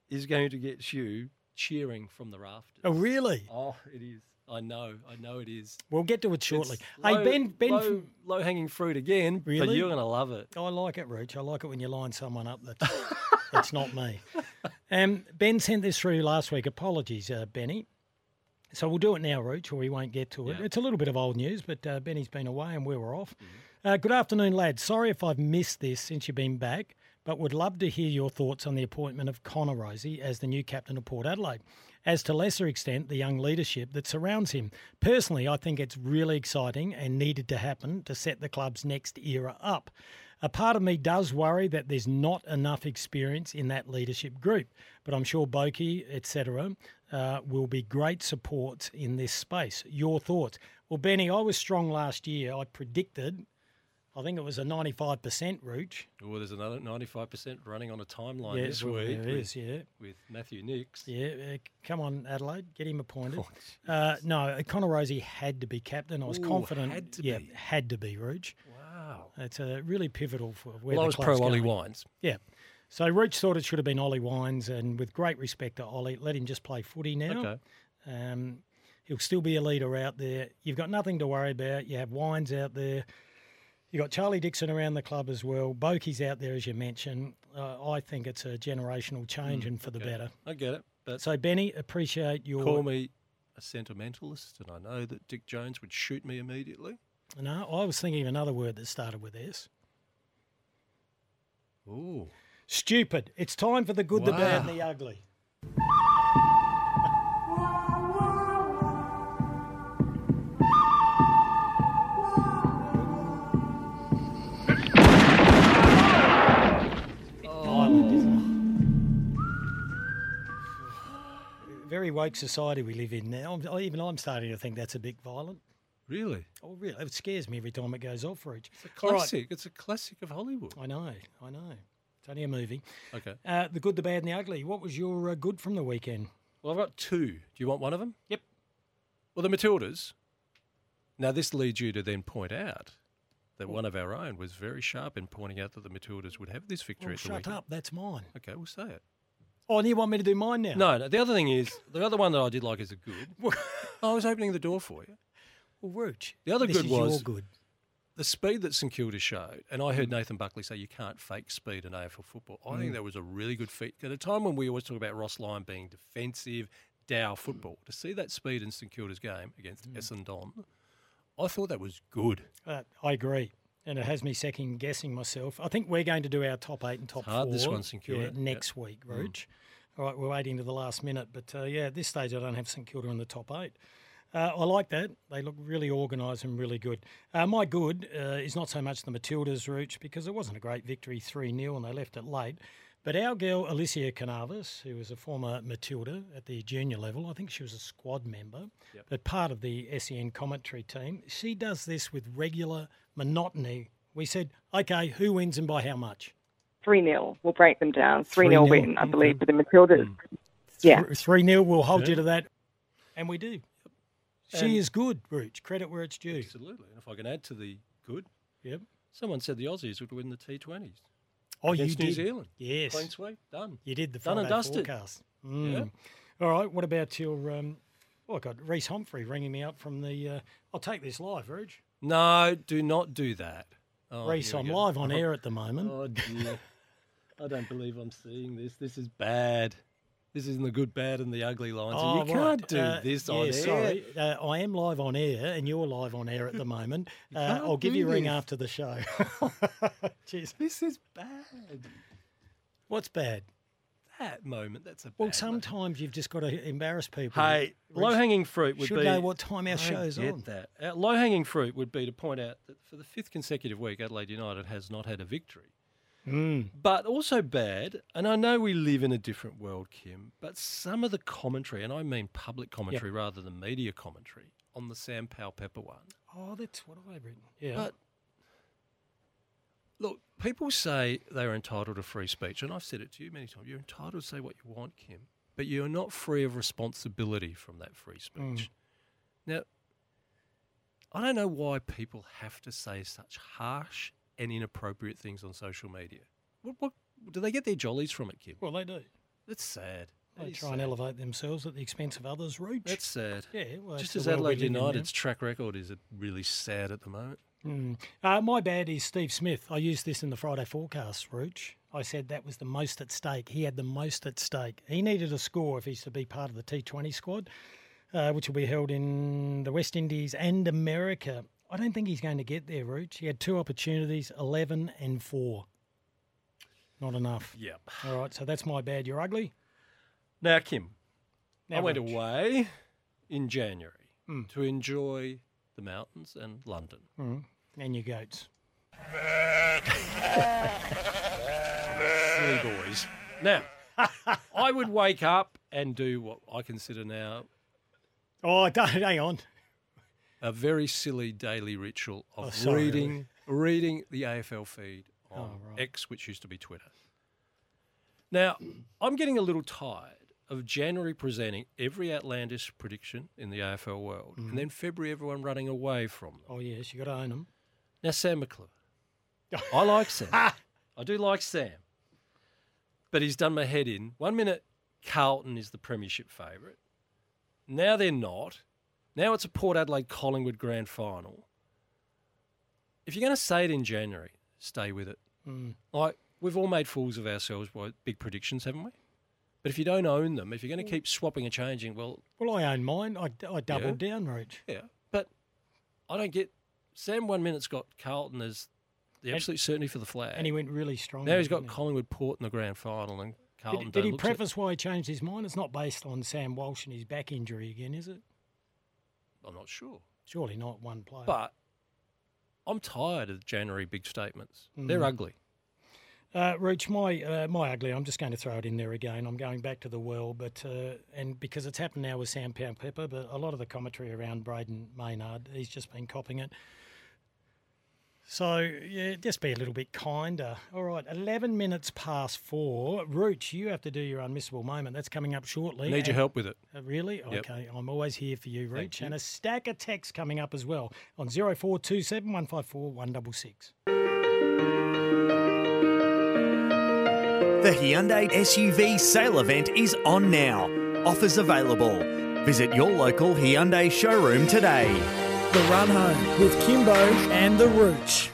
is going to get you cheering from the rafters. oh really? Oh, it is. I know. I know it is. We'll get to it shortly. It's hey Ben, Ben, low, low hanging fruit again. But Really? you're going to love it. I like it, Rooch. I like it when you line someone up that's, [laughs] that's not me. Um, ben sent this through last week. Apologies, uh, Benny. So we'll do it now, Rooch, or we won't get to it. Yeah. It's a little bit of old news, but uh, Benny's been away and we were off. Mm-hmm. Uh, good afternoon, lads. Sorry if I've missed this since you've been back, but would love to hear your thoughts on the appointment of Connor Rozee as the new captain of Port Adelaide. As to lesser extent, the young leadership that surrounds him. Personally, I think it's really exciting and needed to happen to set the club's next era up. A part of me does worry that there's not enough experience in that leadership group, but I'm sure Boki, etc., uh, will be great support in this space. Your thoughts? Well, Benny, I was strong last year. I predicted, I think it was a 95% Rooch. Well, there's another 95% running on a timeline Yeah, this well, week. there with, is, yeah. With Matthew Nicks. Yeah, uh, come on, Adelaide, get him appointed. Oh, uh, no, Connor Rozee had to be captain. I was Ooh, confident. had to yeah, be. had to be Rooch. Wow. It's a really pivotal for where Well, I the was club's pro Ollie. Wines. Yeah. So Rooch thought it should have been Ollie Wines, and with great respect to Ollie, let him just play footy now. Okay. Um, he'll still be a leader out there. You've got nothing to worry about. You have Wines out there. You've got Charlie Dixon around the club as well. Bokey's out there, as you mentioned. Uh, I think it's a generational change and for the better. I get it. But So, Benny, appreciate your. call me a sentimentalist, and I know that Dick Jones would shoot me immediately. No, I was thinking of another word that started with S. Ooh. Stupid. It's time for the good, the bad, and the ugly. Very woke society we live in now. I'm- Even I'm starting to think that's a bit violent. Really? Oh, really? It scares me every time it goes off for each. It's a classic. It's a classic of Hollywood. I know, I know. It's only a movie. Okay. Uh, the good, the bad, and the ugly. What was your uh, good from the weekend? Well, I've got two. Do you want one of them? Yep. Well, the Matildas. Now, this leads you to then point out that one of our own was very sharp in pointing out that the Matildas would have this victory Well, at the shut weekend. up. That's mine. Okay, we'll say it. Oh, and you want me to do mine now? No, no. The other thing is the other one that I did like is a good. [laughs] I was opening the door for you. Well, Rooch. The other this good is was your good. the speed that St Kilda showed, and I heard Mm. Nathan Buckley say you can't fake speed in AFL football. I Mm. think that was a really good feat. At a time when we always talk about Ross Lyon being defensive, Dow football, to see that speed in St Kilda's game against Mm. Essendon, I thought that was good. Uh, I agree. And it has me second guessing myself. I think we're going to do our top eight and top hard, four this one, St Kilda. yeah, Yep. next week, Rooch. All right, we're waiting to the last minute. But uh, yeah, at this stage, I don't have St Kilda in the top eight. Uh, I like that. They look really organised and really good. Uh, my good uh, is not so much the Matildas, Rooch, because it wasn't a great victory 3 0 and they left it late. But our girl, Alicia Canavis, who was a former Matilda at the junior level, I think she was a squad member, but part of the SEN commentary team, she does this with regular monotony. We said, okay, who wins and by how much? 3 0. We'll break them down. 3 0 win, I believe, for the Matildas. Yeah. 3 0, we'll hold you to that. And we do. She And- is good, Rooch. Credit where it's due. Absolutely. And if I can add to the good, Yep. someone said the Aussies would win the T20s. Oh, you against New. Zealand. Yes. Clean sweep. Done. You did the Done Friday and dusted. forecast. Mm. All right. What about your? Um, oh, I got Reese Humphrey ringing me up from the. Uh, I'll take this live, Rog. No, do not do that. Oh, Reese, I'm go. live on air at the moment. Oh dear. I don't believe I'm seeing this. This is bad. This isn't the good, bad, and the ugly lines. and you can't do Uh, this yeah, on air. Sorry, uh, I am live on air, and you're live on air at the moment. [laughs] uh, I'll give you a ring after the show. [laughs] Jeez, This is bad. what's bad? That moment, that's a Well, moment. sometimes you've just got to embarrass people. Hey, low hanging fruit would should be. know what time our I show's get on. That uh, low hanging fruit would be to point out that for the fifth consecutive week, Adelaide United has not had a victory. Mm. But also bad, and I know we live in a different world, Kim, but some of the commentary, and I mean public commentary rather than media commentary, on the Sam Powell Pepper one. Oh, that's what I've written. Yeah. But look, people say they're entitled to free speech, and I've said it to you many times. You're entitled to say what you want, Kim, but you're not free of responsibility from that free speech. Hmm. Now, I don't know why people have to say such harsh and inappropriate things on social media. What, what do they get their jollies from it, Kim? well, they do. That's sad. That They try and elevate themselves at the expense of others. Rooch. That's sad. Yeah, well, Just as the world we Adelaide. United's track record is it really sad at the moment. Mm. Uh, my bad is Steve Smith. I used this in the Friday forecast, Rooch. I said that was the most at stake. He had the most at stake. He needed a score if he's to be part of the T20 squad, uh, which will be held in the West Indies and America. I don't think he's going to get there, Rooch. He had two opportunities, 11 and 4. Not enough. Yep. All right, so that's my bad. You're ugly. Now, Kim, Now, I went away in January Mm. to enjoy the mountains and London. Mm. And your goats. Silly boys. Now, I would wake up and do what I consider now Oh, don't, [laughs] hang on. a very silly daily ritual of Oh, sorry. reading reading the AFL feed on Oh, right. X, which used to be Twitter. Now, I'm getting a little tired of January presenting every outlandish prediction in the AFL world, Mm-hmm. and then February everyone running away from them. Oh, yes, you got to own them. Now, Sam McClure. [laughs] I like Sam. I do like Sam. But he's done my head in. One minute, Carlton is the premiership favourite. Now they're not. Now it's a Port Adelaide Collingwood grand final. If you're going to say it in January, stay with it. Mm. Like, we've all made fools of ourselves by big predictions, haven't we? But if you don't own them, if you're going to keep swapping and changing, well, Well, I own mine. I, I doubled down, Rooch. yeah. But I don't get. Sam one minute's got Carlton as the And- absolute certainty for the flag, And he went really strong. now he's got he? Collingwood Port in the grand final, and Carlton. Did, did he preface why he changed his mind? It's not based on Sam Walsh and his back injury again, is it? I'm not sure, Surely not one player. but I'm tired of January big statements. They're Mm. ugly. Uh, Rooch, my uh, my ugly. I'm just going to throw it in there again. I'm going back to the well, but uh, and because it's happened now with Sam Powell Pepper, but a lot of the commentary around Brayden Maynard, he's just been copying it. So yeah, just be a little bit kinder. All right, 11 minutes past four. Rooch, you have to do your unmissable moment. That's coming up shortly. I need your help with it. Uh, really? Yep. Okay, I'm always here for you, Rooch. you. And a stack of texts coming up as well on 0427 154 166. The Hyundai SUV sale event is on now. Offers available. Visit your local Hyundai showroom today. The Run Home with Kimbo and the Rooch.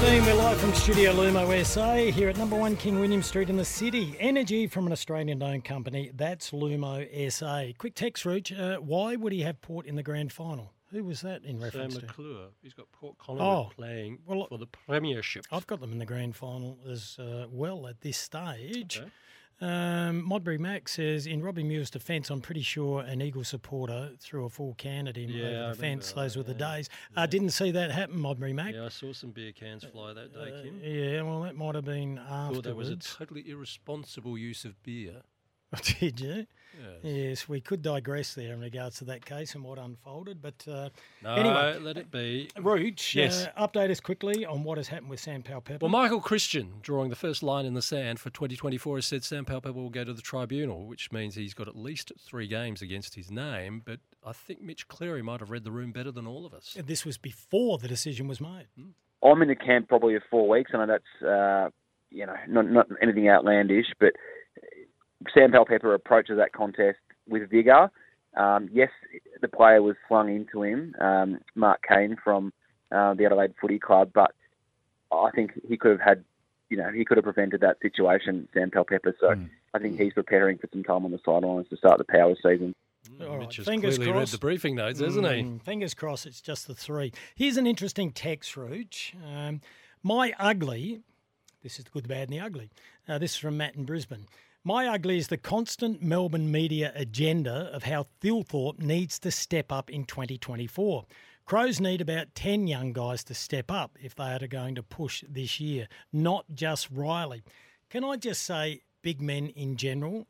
416, we're live from Studio Lumo SA here at number one King William Street in the city. Energy from an Australian owned company, that's Lumo SA. Quick text, Rooch, uh, why would he have Port in the grand final? Who was that in Sam reference to? McClure. He's got Port Collingwood Oh, playing well, for the Premiership. I've got them in the grand final as uh, well at this stage. Okay. Um, Modbury Mac says, in Robbie Muir's defence, I'm pretty sure an Eagle supporter threw a full can at him Yeah, I over the fence. that, Those were the yeah. days. Uh, didn't see that happen, Modbury Mac. Yeah, I saw some beer cans fly that day, Uh, Kim. yeah, well, that might have been afterwards. Thought that was a totally irresponsible use of beer. [laughs] Did you? Yes. Yes, we could digress there in regards to that case and what unfolded, but uh, No, anyway, let it be. Rooch, Yes. uh, update us quickly on what has happened with Sam Powell Pepper. Well, Michael Christian, drawing the first line in the sand for 2024, has said Sam Powell Pepper will go to the tribunal, which means he's got at least three games against his name. But I think Mitch Cleary might have read the room better than all of us. this was before the decision was made. I'm in the camp probably of four weeks. I know that's uh, you know not not anything outlandish, but Sam Pepper approaches that contest with vigour. Um, yes, the player was flung into him, um, Mark Keane from uh, the Adelaide Footy Club, but I think he could have had, you know, he could have prevented that situation, Sam Pepper. So I think he's preparing for some time on the sidelines to start the power season. All right, Mitch has fingers clearly read crossed. the briefing notes, hasn't he? Mm, Fingers crossed, it's just the three. Here's an interesting text, Rooch. Um, my ugly, this is the good, the bad, and the ugly. Uh, this is from Matt in Brisbane. My ugly is the constant Melbourne media agenda of how Thilthorpe needs to step up in 2024. Crows need about 10 young guys to step up if they are going to push this year, not just Riley. Can I just say, big men in general,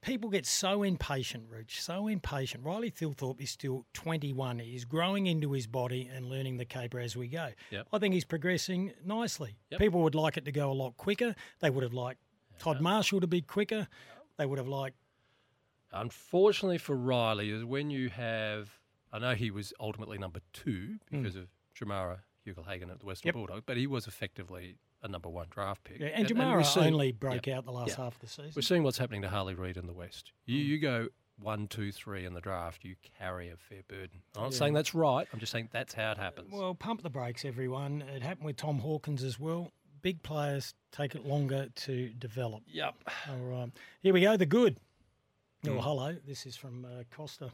people get so impatient, Rooch, so impatient. Riley Thilthorpe is still 21. He's growing into his body and learning the caper as we go. Yep. I think he's progressing nicely. Yep. People would like it to go a lot quicker. They would have liked Todd Marshall to be quicker. They would have liked. Unfortunately for Riley, is when you have, I know he was ultimately number two because hmm. of Jamarra Ugle-Hagan at the Western Yep. Bulldogs, but he was effectively a number one draft pick. Yeah, and we're Jamarra seeing- only broke yeah, out the last yeah. half of the season. We're seeing what's happening to Harley Reid in the West. You, hmm. you go one, two, three in the draft, you carry a fair burden. I'm not Yeah. saying that's right. I'm just saying that's how it happens. Well, pump the brakes, everyone. It happened with Tom Hawkins as well. Big players take it longer to develop. Yep. All right. Here we go. The good. Oh, Mm. hello. This is from uh, Costa.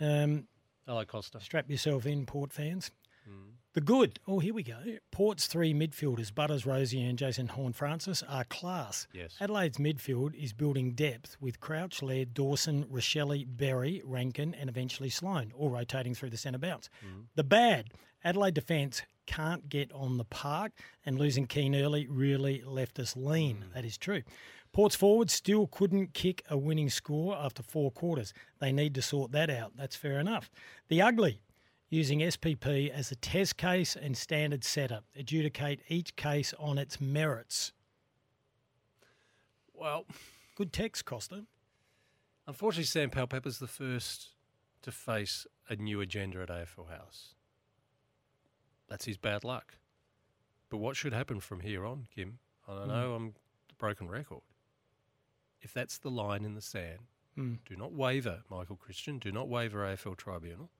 Um, Hello, Costa. strap yourself in, Port fans. Mm. The good. Oh, here we go. Port's three midfielders, Butters, Rozee, and Jason Horne-Francis, are class. Yes. Adelaide's midfield is building depth with Crouch, Laird, Dawson, Rachele, Berry, Rankin, and eventually Sloane, all rotating through the centre bounce. The bad. Adelaide defence can't get on the park, and losing Keane early really left us lean. Hmm. That is true. Port's forwards still couldn't kick a winning score after four quarters. They need to sort that out. That's fair enough. The ugly using SPP as a test case and standard setup. Adjudicate each case on its merits. Well, good text, Costa. Unfortunately, Sam Powell Pepper's the first to face a new agenda at AFL House. That's his bad luck. But what should happen from here on, Kim? I don't know, I'm the broken record. If that's the line in the sand, Hmm. do not waver, Michael Christian. Do not waver, AFL Tribunal.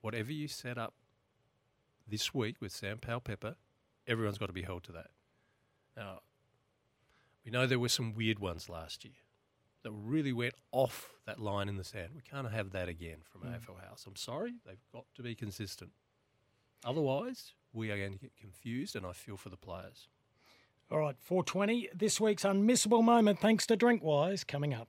Whatever you set up this week with Sam Powell Pepper, everyone's got to be held to that. Now, we know there were some weird ones last year that really went off that line in the sand. We can't have that again from Mm. AFL House. I'm sorry, they've got to be consistent. Otherwise, we are going to get confused, and I feel for the players. All right, 420, this week's unmissable moment, thanks to Drinkwise, coming up.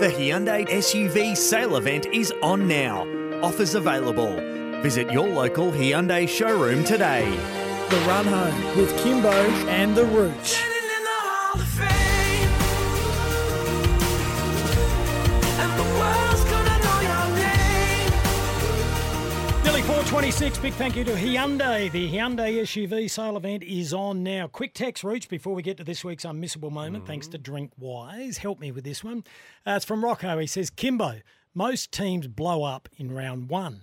The Hyundai SUV sale event is on now. Offers available. Visit your local Hyundai showroom today. The Run Home with Kimbo and The Rooch. 26. Big thank you to Hyundai. The Hyundai SUV sale event is on now. Quick text reach before we get to this week's unmissable moment. Mm. Thanks to Drinkwise. Help me with this one. Uh, it's from Rocco. He says, Kimbo, most teams blow up in round one.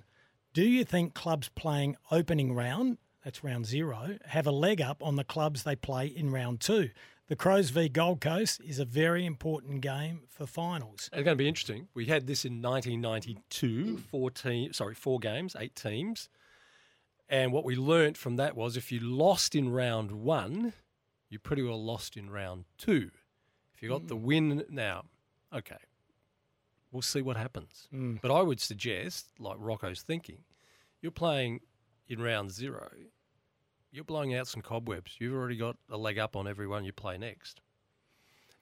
Do you think clubs playing opening round, that's round zero, have a leg up on the clubs they play in round two? The Crows v Gold Coast is a very important game for finals. It's going to be interesting. We had this in 1992, 14, sorry, four games, eight teams. And what we learnt from that was if you lost in round one, you pretty well lost in round two. If you got the win now, okay, we'll see what happens. Mm. But I would suggest, like Rocco's thinking, you're playing in round zero, you're blowing out some cobwebs. You've already got a leg up on everyone you play next.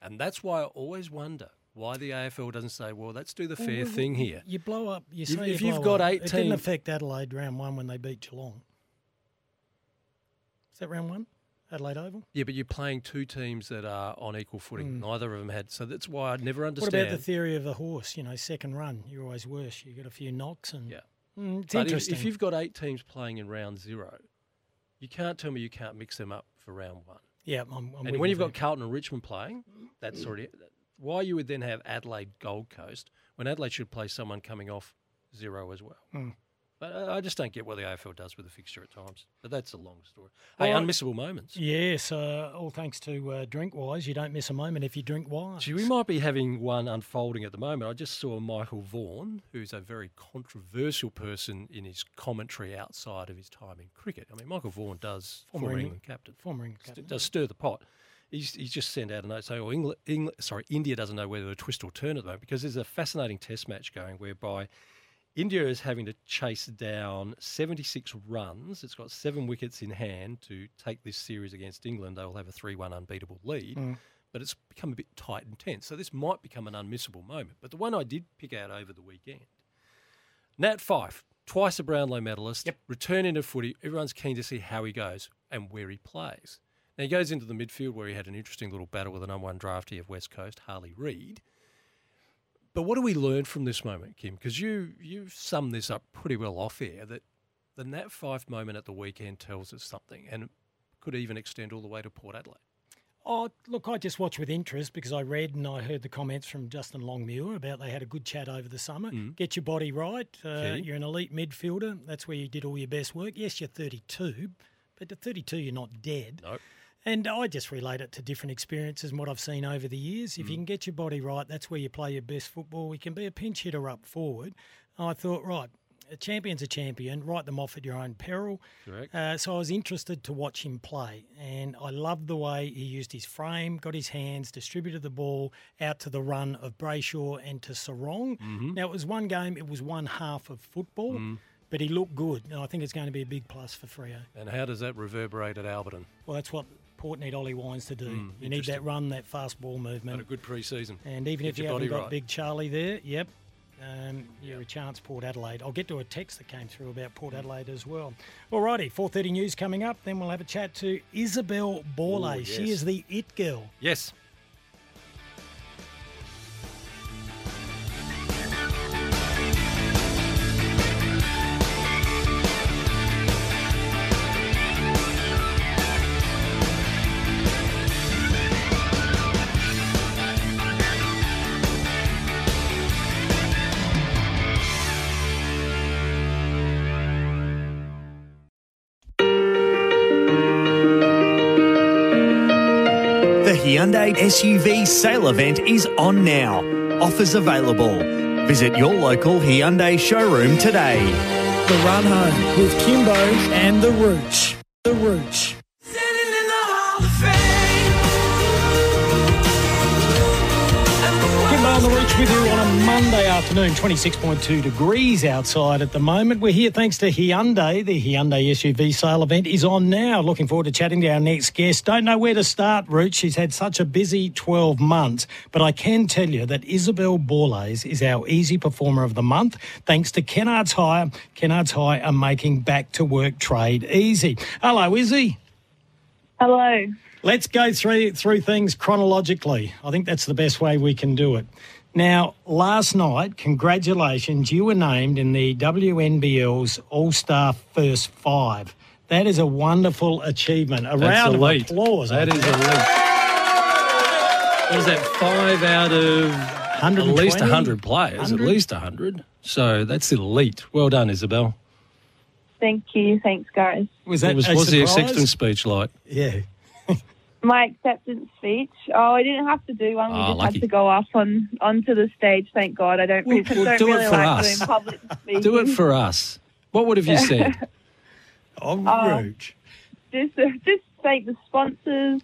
And that's why I always wonder why the AFL doesn't say, well, let's do the fair Well, thing here. You blow up. You If- say if you you've blow got up. eight it didn't affect Adelaide round one when they beat Geelong. Is that round one? Adelaide Oval. Yeah, but you're playing two teams that are on equal footing. Mm. Neither of them had. So that's why I never understand. What about the theory of the horse? You know, second run, you're always worse. You get a few knocks and Yeah. Mm, it's But if- If, you've got eight teams playing in round zero, you can't tell me you can't mix them up for round one. yeah, I'm, I'm and when you you've got. Carlton and Richmond playing, that's already why you would then have Adelaide Gold Coast when Adelaide should play someone coming off zero as well. Mm. But I just don't get what the AFL does with the fixture at times. But that's a long story. Hey, Well, unmissable moments. Yes, uh, all thanks to uh, Drinkwise. You don't miss a moment if you drink wise. Gee, we might be having one unfolding at the moment. I just saw Michael Vaughan, who's a very controversial person in his commentary outside of his time in cricket. I mean, Michael Vaughan does Former England- England captain, former England st- captain, does stir the pot. He's, he's just sent out a note saying, "Oh, England, England, sorry, India doesn't know whether to twist or turn at the moment because there's a fascinating Test match going whereby." India is having to chase down 76 runs. It's got seven wickets in hand to take this series against England. They'll have a 3 1 unbeatable lead Mm. but it's become a bit tight and tense. So this might become an unmissable moment. But the one I did pick out over the weekend, Nat Fyfe, twice a Brownlow medalist, Yep. returning to footy. Everyone's keen to see how he goes and where he plays. Now he goes into the midfield where he had an interesting little battle with the number one draftee of West Coast, Harley Reid. But what do we learn from this moment, Kim? Because you you summed this up pretty well off air that the Nat Fyfe moment at the weekend tells us something, and could even extend all the way to Port Adelaide. Oh, look, I just watched with interest because I read and I heard the comments from Justin Longmuir about they had a good chat over the summer. Mm. Get your body right. Uh, you're an elite midfielder. That's where you did all your best work. Yes, you're 32, but at 32, you're not dead. Nope. And I just relate it to different experiences and what I've seen over the years. If you Mm. can get your body right, that's where you play your best football. You can be a pinch hitter up forward. I thought, right, a champion's a champion. Write them off at your own peril. Correct. Uh, so I was interested to watch him play, and I loved the way he used his frame, got his hands, distributed the ball out to the run of Brayshaw and to Serong. Mhm. Now it was one game; it was one half of football, Mm. but he looked good, and I think it's going to be a big plus for Freo. And how does that reverberate at Alberton? Well, that's what Port need Ollie Wines to do. Mm, you need that run, that fast ball movement. Had a good pre-season. And even Get if you haven't got right. Big Charlie there, yep, um, you're a chance Port Adelaide. I'll get to a text that came through about Port Adelaide as well. Alrighty, 4.30 news coming up. Then we'll have a chat to Isobel Borley. Ooh, She is the it girl. Yes. Hyundai SUV sale event is on now. Offers available. Visit your local Hyundai showroom today. The Run Home with Kimbo and the Rooch. The Rooch. On the Reach with you on a Monday afternoon, 26.2 degrees outside at the moment. We're here thanks to Hyundai. The Hyundai SUV sale event is on now. Looking forward to chatting to our next guest. Don't know where to start, Root. She's had such a busy 12 months, but I can tell you that Isobel Borlase is our easy performer of the month thanks to Kennard's Hire. Kennard's Hire are making back to work trade easy. Hello, Izzy. Hello. Let's go through through things chronologically. I think that's the best way we can do it. Now, last night, congratulations, you were named in the WNBL's All Star First Five. That is a wonderful achievement. A That's round elite. of applause. That I is think. elite. What is that? Five out of at least 120? 100 players. 100? At least 100. So that's elite. Well done, Isobel. Thank you. Thanks, guys. Was What that was, a what's the surprise? acceptance speech like? Yeah. My acceptance speech. Oh, I didn't have to do one. We Ah, just lucky. had to go up on onto the stage. Thank God. I don't, Well, I well, don't do it really for like us. doing public speaking. [laughs] Do it for us. What would have you said? [laughs] Oh, Oh. Rooch. Just, just thank the sponsors,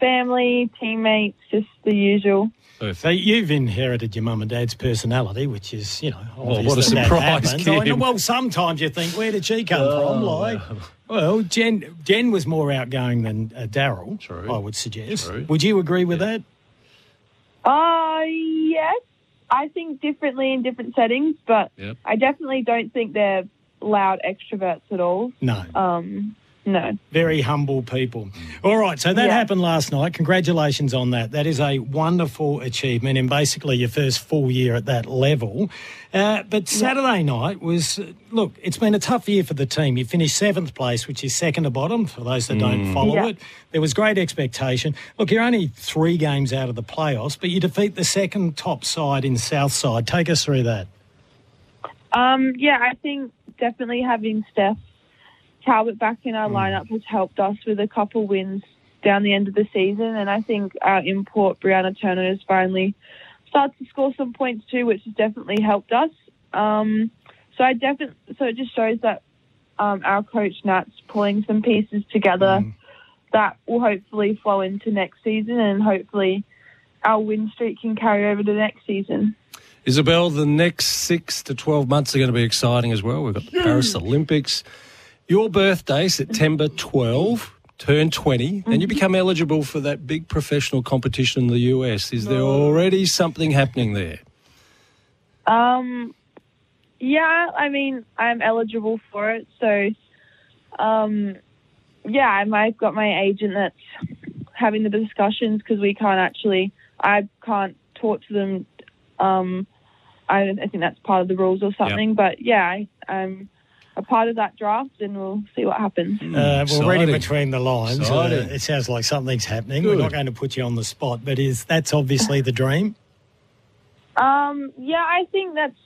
family, teammates, just the usual. So you've inherited your mum and dad's personality, which is, you know, Oh, obvious what a that that surprise, happens. [laughs] I know, well, sometimes you think, where did she come Oh, from? Like, well, Jen, Jen was more outgoing than uh, Daryl. True. I would suggest. True. Would you agree with that? Uh, yes. I think differently in different settings, but Yep. I definitely don't think they're loud extroverts at all. No. Um, no. Very humble people. All right, so that Yeah. happened last night. Congratulations on that. That is a wonderful achievement in basically your first full year at that level. Uh, but Saturday night was, look, it's been a tough year for the team. You finished seventh place, which is second to bottom for those that don't follow Yeah. it. There was great expectation. Look, you're only three games out of the playoffs, but you defeat the second top side in Southside. Take us through that. Um, yeah, I think definitely having Steph Talbot back in our lineup has helped us with a couple wins down the end of the season, and I think our import Brianna Turner has finally started to score some points too, which has definitely helped us. Um, so I definitely, so it just shows that um, our coach Nat's pulling some pieces together that will hopefully flow into next season, and hopefully our win streak can carry over to next season. Isobel, the next six to 12 months are going to be exciting as well. We've got the Paris Olympics. Your birthday, September 12, turn 20, and you become eligible for that big professional competition in the US. Is there already something happening there? Um, yeah, I mean, I'm eligible for it. So, um, yeah, I've got my agent that's having the discussions because we can't actually, I can't talk to them. Um, I, I think that's part of the rules or something. But yeah, I, I'm a part of that draft and we'll see what happens. Uh, well, reading between the lines, uh, it sounds like something's happening. Good. We're not going to put you on the spot, but is that's obviously the dream? Um, yeah, I think that's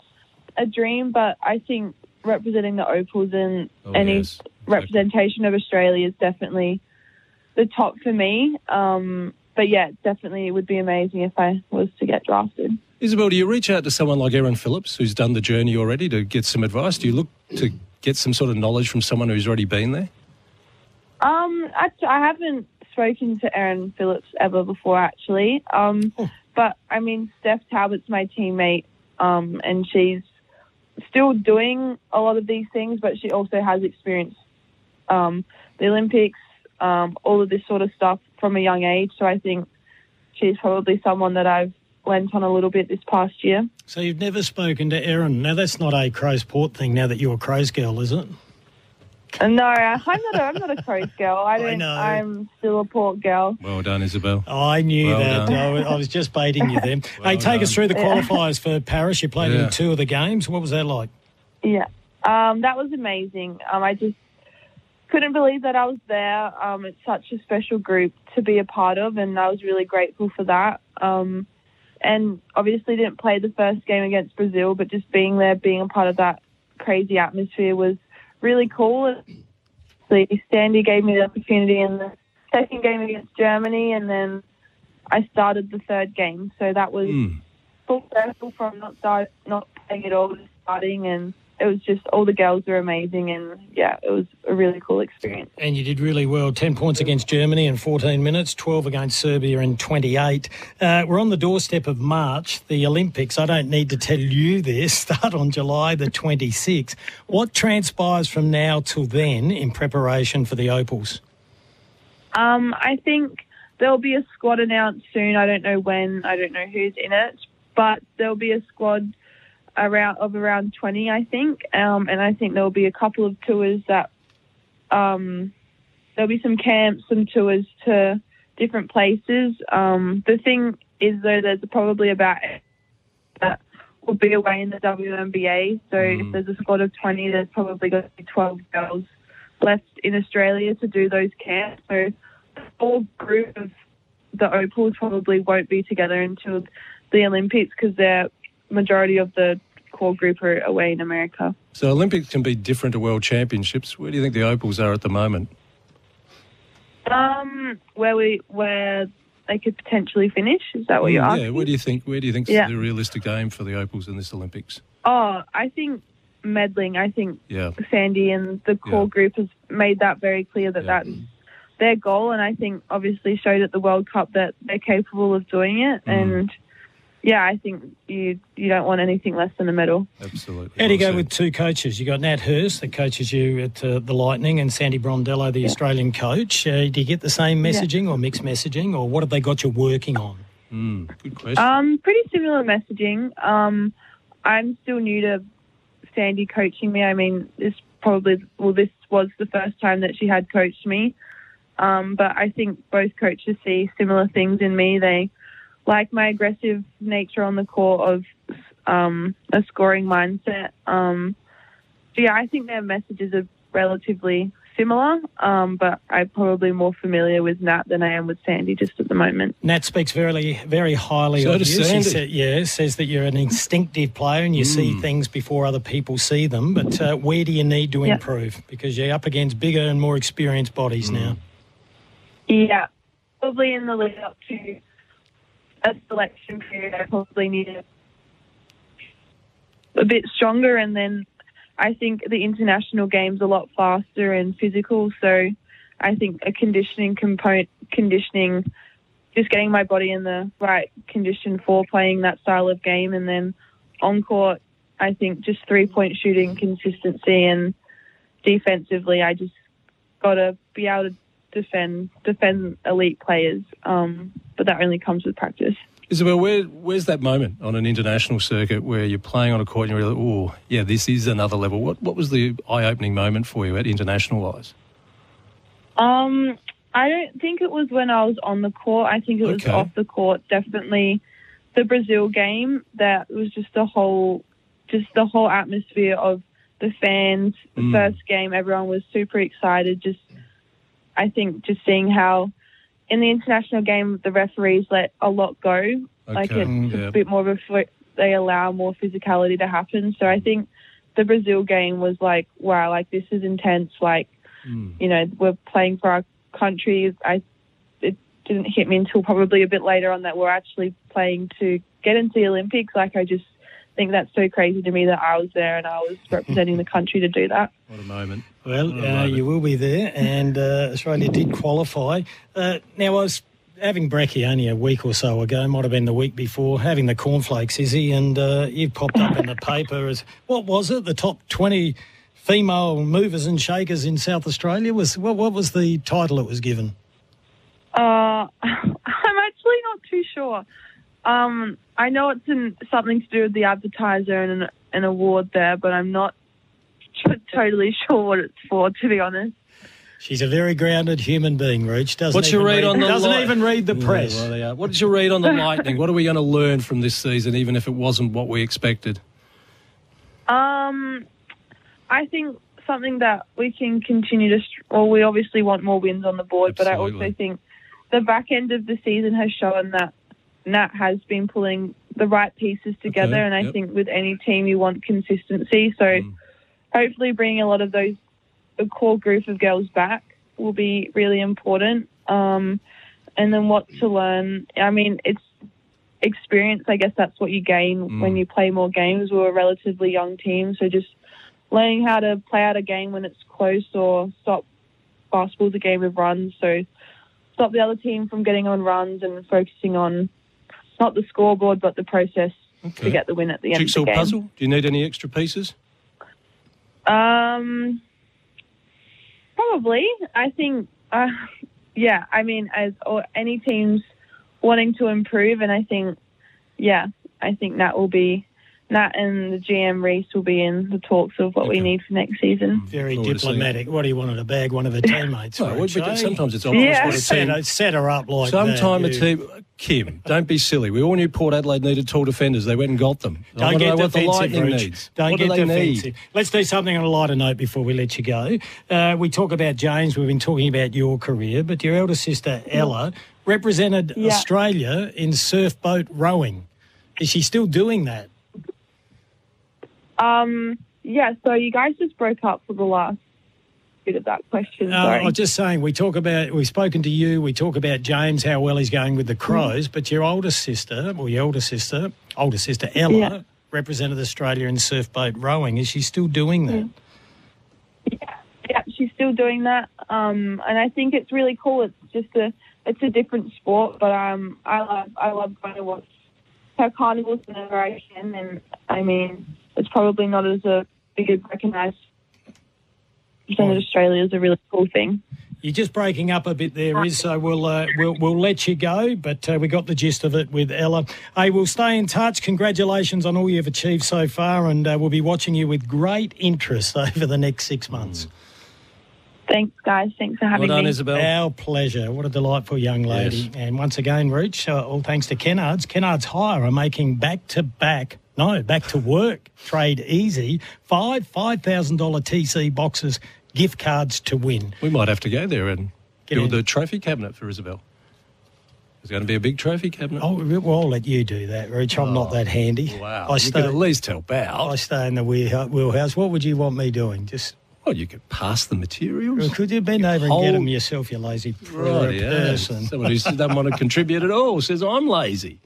a dream, but I think representing the Opals and Oh, any yes. representation of Australia is definitely the top for me. Um, but yeah, definitely it would be amazing if I was to get drafted. Isobel, do you reach out to someone like Erin Phillips, who's done the journey already, to get some advice? Do you look to get some sort of knowledge from someone who's already been there? Um, actually, I haven't spoken to Erin Phillips ever before, actually. Um, but I mean, Steph Talbot's my teammate, um, and she's still doing a lot of these things, but she also has experience um, the Olympics, um, all of this sort of stuff from a young age. So I think she's probably someone that I've lent on a little bit this past year. So you've never spoken to Erin. Now that's not a Crows Port thing. Now that you're a Crows girl, is it? Uh, No, I'm not. A, I'm not a Crows girl. [laughs] I don't. know. I'm still a Port girl. Well done, Isobel. I knew Well that. I was- I was just baiting you then. [laughs] Well hey, take us through the [laughs] Yeah. qualifiers for Paris. You played Yeah. in two of the games. What was that like? Yeah, um, that was amazing. Um, I just couldn't believe that I was there. Um, it's such a special group to be a part of, and I was really grateful for that. Um, and obviously didn't play the first game against Brazil, but just being there, being a part of that crazy atmosphere was really cool. Sandy gave me the opportunity in the second game against Germany, and then I started the third game. So that was Mm. full circle from not start, not playing at all, starting, and it was just all the girls were amazing, and yeah, it was a really cool experience. And you did really well. 10 points against Germany in 14 minutes, 12 against Serbia in 28. Uh, we're on the doorstep of March, the Olympics. I don't need to tell you this, [laughs] start on July the 26th. What transpires from now till then in preparation for the Opals? Um, I think there'll be a squad announced soon. I don't know when. I don't know who's in it, but there'll be a squad around of around 20, I think. Um, and I think there'll be a couple of tours that um, there'll be some camps, some tours to different places. Um, the thing is, though, there's probably about that will be away in the WNBA. So if there's a squad of 20, there's probably going to be 12 girls left in Australia to do those camps. So the whole group of the Opals probably won't be together until the Olympics because the majority of the core group are away in America. So Olympics can be different to World Championships. Where do you think the Opals are at the moment? Um, where we where they could potentially finish is that what you're yeah, asking? where do you think where do you think Yeah. the realistic aim for the Opals in this Olympics? Oh, I think medalling. I think Yeah. Sandy and the core group has made that very clear that that's their goal, and I think obviously showed at the World Cup that they're capable of doing it. And yeah, I think you you don't want anything less than a medal. Absolutely. How do you go with two coaches? You got Nat Hurst that coaches you at uh, the Lightning, and Sandy Brondello, the Australian coach. Uh, do you get the same Yeah. messaging or mixed messaging, or what have they got you working on? Mm, good question. Um, pretty similar messaging. Um, I'm still new to Sandy coaching me. I mean, this probably well, this was the first time that she had coached me. Um, but I think both coaches see similar things in me. They like my aggressive nature on the court of um, a scoring mindset. Um, so yeah, I think their messages are relatively similar. Um, but I'm probably more familiar with Nat than I am with Sandy just at the moment. Nat speaks very, very highly So of does you. She said, yeah, says that you're an instinctive player and you see Mm. things before other people see them. But uh, where do you need to Yeah. improve? Because you're up against bigger and more experienced bodies now. Yeah, probably in the lead up to a selection period, I probably needed a bit stronger, and then I think the international game's a lot faster and physical. So I think a conditioning component, conditioning, just getting my body in the right condition for playing that style of game, and then on court, I think just three point shooting consistency and defensively, I just got to be able to defend defend elite players. Um, but that only comes with practice. Isobel, where, where's that moment on an international circuit where you're playing on a court and you're like, oh, yeah, this is another level? What what was the eye opening moment for you at international wise? Um, I don't think it was when I was on the court. I think it was Okay. off the court. Definitely the Brazil game. That was just the whole, just the whole atmosphere of the fans. The Mm. first game, everyone was super excited. Just, I think, just seeing how in the international game the referees let a lot go. Like Okay, it's mm, yeah. a bit more of a they allow more physicality to happen. So I think the Brazil game was like, wow, like this is intense. Like mm. you know, we're playing for our country. I it didn't hit me until probably a bit later on that we're actually playing to get into the Olympics. Like I just think that's so crazy to me that I was there and I was representing the country to do that. What a moment. Well, What a uh, moment. you will be there, and uh, Australia did qualify. Uh, now, I was having brekkie only a week or so ago, might have been the week before, having the cornflakes, Izzy, and uh, you popped up in the [laughs] paper as, what was it, the top 20 female movers and shakers in South Australia? Was What, what was the title it was given? Uh, [laughs] I'm actually not too sure. Um, I know it's in, something to do with the advertiser and an, an award there, but I'm not t- [laughs] totally sure what it's for, to be honest. She's a very grounded human being, Rooch. Doesn't What's your even read on the Doesn't Light- even read the Yeah, press. well, they are. What's your read on the Lightning? What are we going to learn from this season, even if it wasn't what we expected? Um, I think something that we can continue to. str- Well, we obviously want more wins on the board, but I also think the back end of the season has shown that Nat has been pulling the right pieces together, Okay, and I yep. think with any team you want consistency. So hopefully, bringing a lot of those a core group of girls back will be really important. Um, and then what to learn? I mean, it's experience. I guess that's what you gain when you play more games. We're a relatively young team, so just learning how to play out a game when it's close or stop basketball's a game of runs. So stop the other team from getting on runs and focusing on not the scoreboard but the process to get the win at the end Jigsaw of the game. puzzle. Do you need any extra pieces? Um, probably. I think. Uh, [laughs] yeah. I mean, as or any teams wanting to improve, and I think, yeah, I think that will be. Nat and the GM Reese will be in the talks of what we need for next season. Very Forward diplomatic. What do you want her to bag one of her [laughs] teammates? Well, Rich, we- sometimes it's obvious Yeah. what a set, team. her, set her up like Sometime that. a team. Kim, don't be silly. We all knew Port Adelaide needed tall defenders. They went and got them. Don't wanna get know what the defensive, Lightning Rich. needs. Don't what get do they defensive. need? Let's do something on a lighter note before we let you go. Uh, we talk about James. We've been talking about your career, but your elder sister Ella represented Yeah. Australia in surf boat rowing. Is she still doing that? Um, yeah. So you guys just broke up for the last bit of that question. Uh, I'm just saying, we talk about, we've spoken to you, we talk about James, how well he's going with the Crows, but your older sister, or your older sister, older sister Ella, Yeah. represented Australia in surf boat rowing. Is she still doing that? yeah, she's still doing that, um, and I think it's really cool. It's just a it's a different sport, but um, I love I love going to watch her carnivals whenever I can, and I mean it's probably not as a big a recognised percent of Australia is a really cool thing. You're just breaking up a bit there, Is so we'll uh, we'll we'll let you go, but uh, we got the gist of it with Ella. Hey, we'll stay in touch. Congratulations on all you've achieved so far, and uh, we'll be watching you with great interest [laughs] over the next six months. Thanks, guys. Thanks for having me. Our pleasure. What a delightful young lady. And once again, Rooch, uh, all thanks to Kennards. Kennards Hire are making back to back, no, back to work trade easy. Five $5,000 TC boxes, gift cards to win. We might have to go there and Get build in. the trophy cabinet for Isobel. There's going to be a big trophy cabinet. Oh, well, I'll let you do that, Rooch. I'm not that oh, handy. Wow. I you stay, could at least help out. I stay in the wheelhouse. What would you want me doing? Just. Well, you could pass the materials. Could you bend over and get them yourself, you lazy Right, yeah. person? Someone who doesn't want to contribute at all says I'm lazy.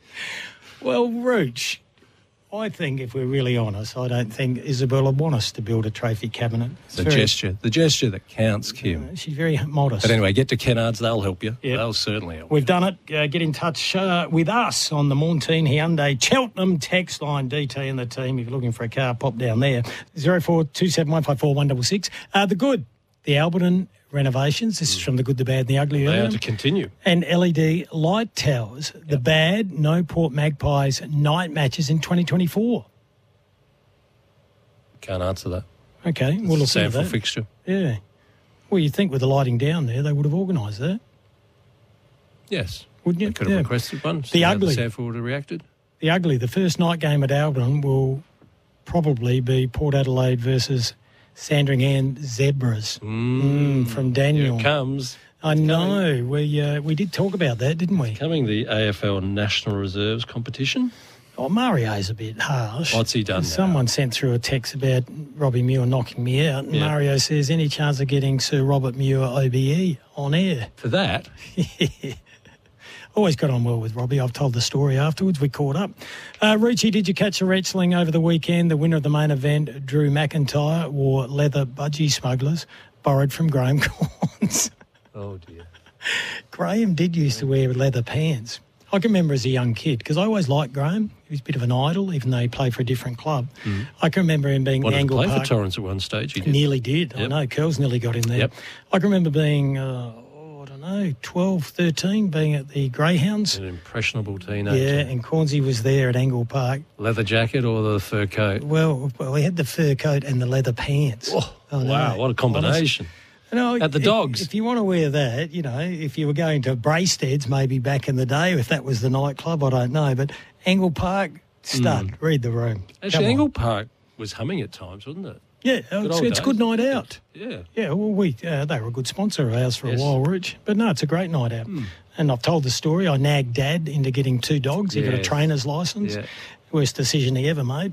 Well, Rooch, I think if we're really honest, I don't think Isabella want us to build a trophy cabinet. It's The very- gesture, the gesture that counts, Kim. She's very modest. But anyway, get to Kennards. They'll help you. Yep. They'll certainly help. We've done it. Uh, get in touch uh, with us on the Montine Hyundai Cheltenham text line. DT and the team. If you're looking for a car, pop down there. Zero four two seven one five four one double six. Uh, the good, the Alberton renovations. This is mm. from the good, the bad, and the ugly. They are to continue. and LED light towers. The bad, no Port Magpies night matches in 2024. Can't answer that. Okay, we'll look into SANFL fixture. Yeah. Well, you'd think with the lighting down there, they would have organised that, Yes. wouldn't you? They could have Yeah. requested one. The ugly. The SANFL would have reacted. The ugly, the first night game at Alberton will probably be Port Adelaide versus Sandringham Zebras Mm, from Daniel. Here comes. I know. We uh, we did talk about that, didn't we? Coming the AFL National Reserves competition. Oh, Mario's a bit harsh. What's he done now? Someone sent through a text about Robbie Muir knocking me out, and Yeah. Mario says, "Any chance of getting Sir Robert Muir OBE on air?" For that, [laughs] Always got on well with Robbie. I've told the story afterwards. We caught up. Uh, Rucci, did you catch the wrestling over the weekend? The winner of the main event, Drew McIntyre, wore leather budgie smugglers borrowed from Graham [laughs] Cornes. oh dear. Graham did used to wear leather pants. I can remember as a young kid because I always liked Graham. He was a bit of an idol, even though he played for a different club. I can remember him being Wanted the to play Park. for Torrens at one stage. He did. Nearly did. I know. Curls nearly got in there. Yep. I can remember being, uh, know, 12, 13, being at the Greyhounds. An impressionable teenager. Yeah, and Cornesy was there at Angle Park. Leather jacket or the fur coat? Well, well, he had the fur coat and the leather pants. Oh, know. wow, what a combination. No, At the if- Dogs. If, you want to wear that, you know, if you were going to Brasteads maybe back in the day, if that was the nightclub, I don't know. But Angle Park, stud, hmm. read the room. Actually. Angle Park was humming at times, wasn't it? Yeah, Good it's, it's a good night out. Yeah. Yeah, well, we uh, they were a good sponsor of ours for Yes. a while, Rich. But no, it's a great night out. And I've told the story. I nagged Dad into getting two dogs. He got a trainer's license. Yeah. Worst decision he ever made.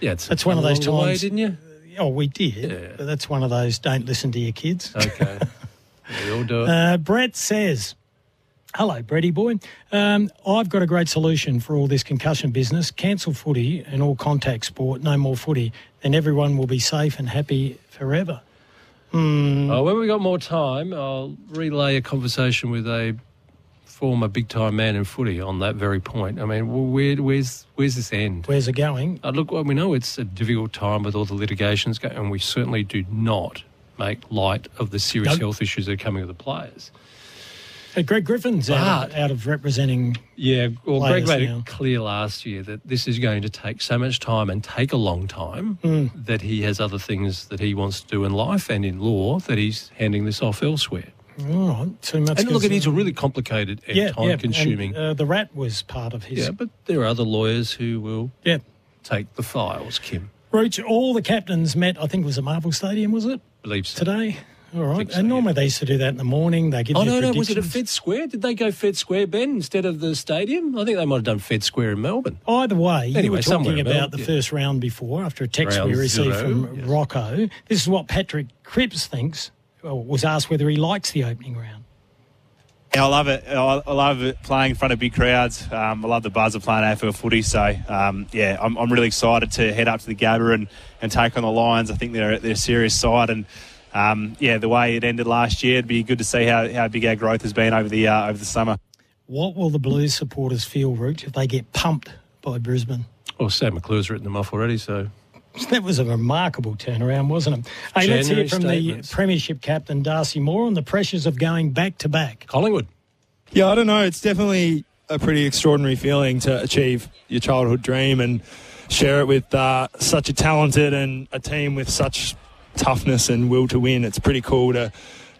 Yeah, it's That's one of those the way, times- didn't you? Oh, we did. Yeah. But that's one of those don't listen to your kids. Okay. [laughs] we all do it. Uh, Brett says, Hello, Brady boy. Um, I've got a great solution for all this concussion business. Cancel footy and all contact sport. No more footy. Then everyone will be safe and happy forever. Hmm. Oh, when we got more time, I'll relay a conversation with a former big time man in footy on that very point. I mean, wh- where, where's where's this end? Where's it going? Uh, look, well, we know it's a difficult time with all the litigations, going, and we certainly do not make light of the serious Nope. health issues that are coming with the players. Uh, Greg Griffin's out, of, out of representing. Yeah, well, Greg made now. it clear last year that this is going to take so much time and take a long time Mm. that he has other things that he wants to do in life and in law that he's handing this off elsewhere. All right, too much. and look, it is a really complicated and yeah, yeah, time-consuming. uh, the rat was part of his. yeah, but there are other lawyers who will yeah. take the files, Kim. Rooch, all the captains met. I think it was at Marvel Stadium, was it Believes so. today? All right, and normally they used to do that in the morning. They give Oh, you no, no. Was it at. Fed Square? Did they go Fed Square, Ben, instead of the stadium? I think they might have done Fed Square in Melbourne. Either way, you were talking about the yeah. first round before after a text Round we received zero, from Rocco. This is what Patrick Cripps thinks. Well, was asked whether he likes the opening round. Yeah, I love it. I I love it playing in front of big crowds. Um, I love the buzz of playing AFL footy. So, um, yeah, I'm, I'm really excited to head up to the Gabba and, and take on the Lions. I think they're, they're a serious side. And, um, yeah, the way it ended last year, it'd be good to see how, how big our growth has been over the, uh, over the summer. What will the Blues supporters feel, Rooch, if they get pumped by Brisbane? Well, Sam McClure's written them off already, so That was a remarkable turnaround, wasn't it? Hey, let's hear January from statements. the Premiership captain, Darcy Moore, on the pressures of going back to back. Collingwood. Yeah, I don't know. It's definitely a pretty extraordinary feeling to achieve your childhood dream and share it with uh, such a talented and a team with such toughness and will to win. It's pretty cool to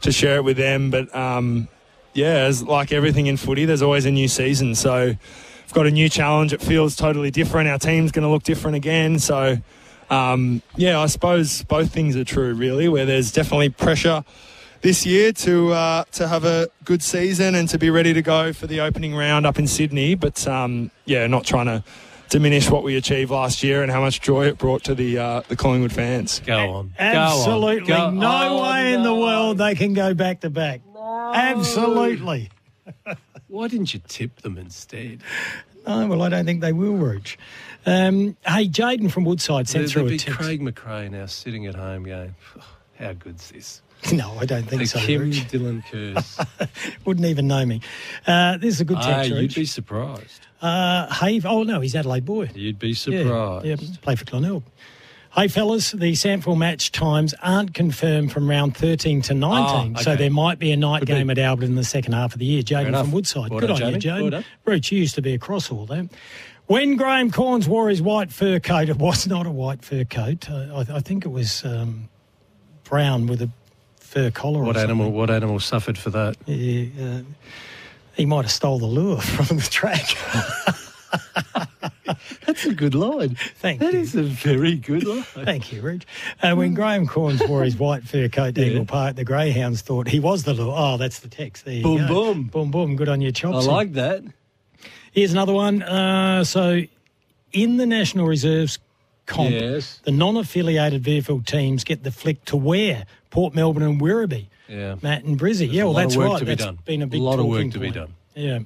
to share it with them. But um, yeah, as like everything in footy, there's always a new season. So we've got a new challenge. It feels totally different. Our team's going to look different again. So um, yeah, I suppose both things are true, really. Where there's definitely pressure this year to uh, to have a good season and to be ready to go for the opening round up in Sydney. But um, yeah, not trying to diminish what we achieved last year and how much joy it brought to the uh, the Collingwood fans. Go on. Absolutely. Go- no oh, way in the world they can go back to back. Absolutely. [laughs] Why didn't you tip them instead? No, well, I don't think they will, Rooch. Um, hey, Jaden from Woodside sent There'd through a text. Craig McRae now sitting at home going, how good's this? [laughs] No, I don't think the so. Kim Rooch. Dillon curse. [laughs] Wouldn't even know me. Uh, this is a good Ah, text, you'd Rooch. be surprised. Uh, hey, oh no, he's Adelaide boy. You'd be surprised. Yeah, play for Glenelg. Hey, fellas, the SANFL match times aren't confirmed from round 13 to 19, Oh, so there might be a night Could be. game at Alberton the second half of the year. Jaden from Woodside. Well Good done, on you. Jaden. Well you used to be across all that. When Graham Cornes wore his white fur coat, [laughs] it was not a white fur coat. Uh, I, I think it was um, brown with a fur collar. What animal? What animal suffered for that? Yeah, uh, he might have stole the lure [laughs] from the track. [laughs] That's a good line. Thank That you. is a very good line. Thank you, Rich. Uh, when Graham Cornes wore his white fur coat to Yeah. Angle Park, the greyhounds thought he was the lure. Oh, that's the text. There Boom, boom. Boom, boom. Good on your chops. I like that. Here's another one. Uh, so, in the National Reserves comp, Yes. the non-affiliated VFL teams get the flick to wear Port Melbourne and Werribee. Yeah. Matt and Brizzy. Yeah, well, that's right. to be That's done. been a big A lot of work to be done. Yeah.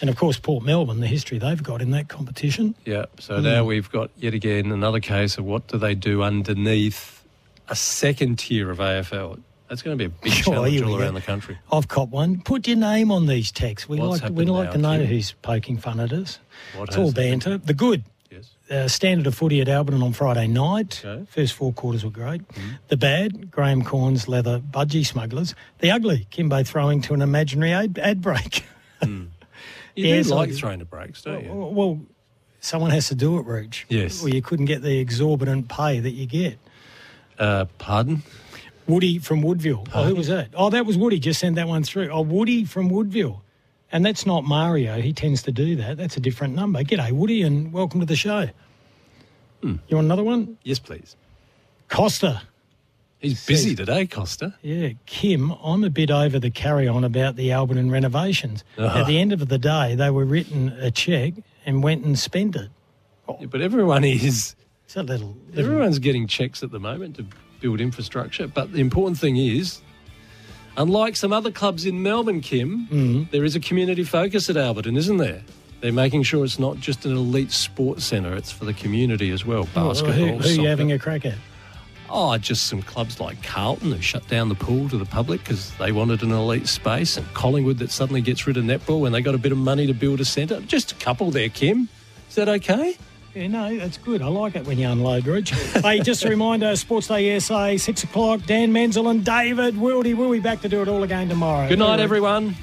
And of course, Port Melbourne, the history they've got in that competition. Yeah. So Mm. now we've got yet again another case of what do they do underneath a second tier of AFL. That's going to be a big [laughs] challenge we all go. around the country. I've caught one. Put your name on these texts. We What's like we like now, to know who's poking fun at us. What it's all banter. The good. Uh, standard of footy at Alberton on Friday night. Okay. First four quarters were great. The bad, Graham Cornes leather budgie smugglers. The ugly, Kimbo throwing to an imaginary ad, ad break. [laughs] You Yes, do like throwing the brakes, don't you? well, well, someone has to do it, Rooch. Yes. Or you couldn't get the exorbitant pay that you get. Uh, pardon? Woody from Woodville. Oh, who was that? Oh, that was Woody. Just sent that one through. Oh, Woody from Woodville. And that's not Mario. He tends to do that. That's a different number. G'day, Woody, and welcome to the show. Hmm. You want another one? Yes, please. Costa. He's busy today, Costa. Yeah, Kim, I'm a bit over the carry on about the Alberton renovations. Uh-huh. At the end of the day, they were written a cheque and went and spent it. Yeah, but everyone is. It's a little. little Everyone's getting checks at the moment to build infrastructure. But the important thing is, Unlike some other clubs in Melbourne, Kim, Mhm. there is a community focus at Alberton, isn't there? They're making sure it's not just an elite sports centre; it's for the community as well. Well, Basketball, who, who are you having a crack at? Oh, just some clubs like Carlton who shut down the pool to the public because they wanted an elite space, and Collingwood that suddenly gets rid of netball when they got a bit of money to build a centre. Just a couple there, Kim. Is that okay? Yeah, no, that's good. I like it when you unload, Rich. [laughs] hey, just a reminder, Sports Day SA, 6 o'clock, Dan Menzel and David Wildy will be back to do it all again tomorrow. Good night, everyone.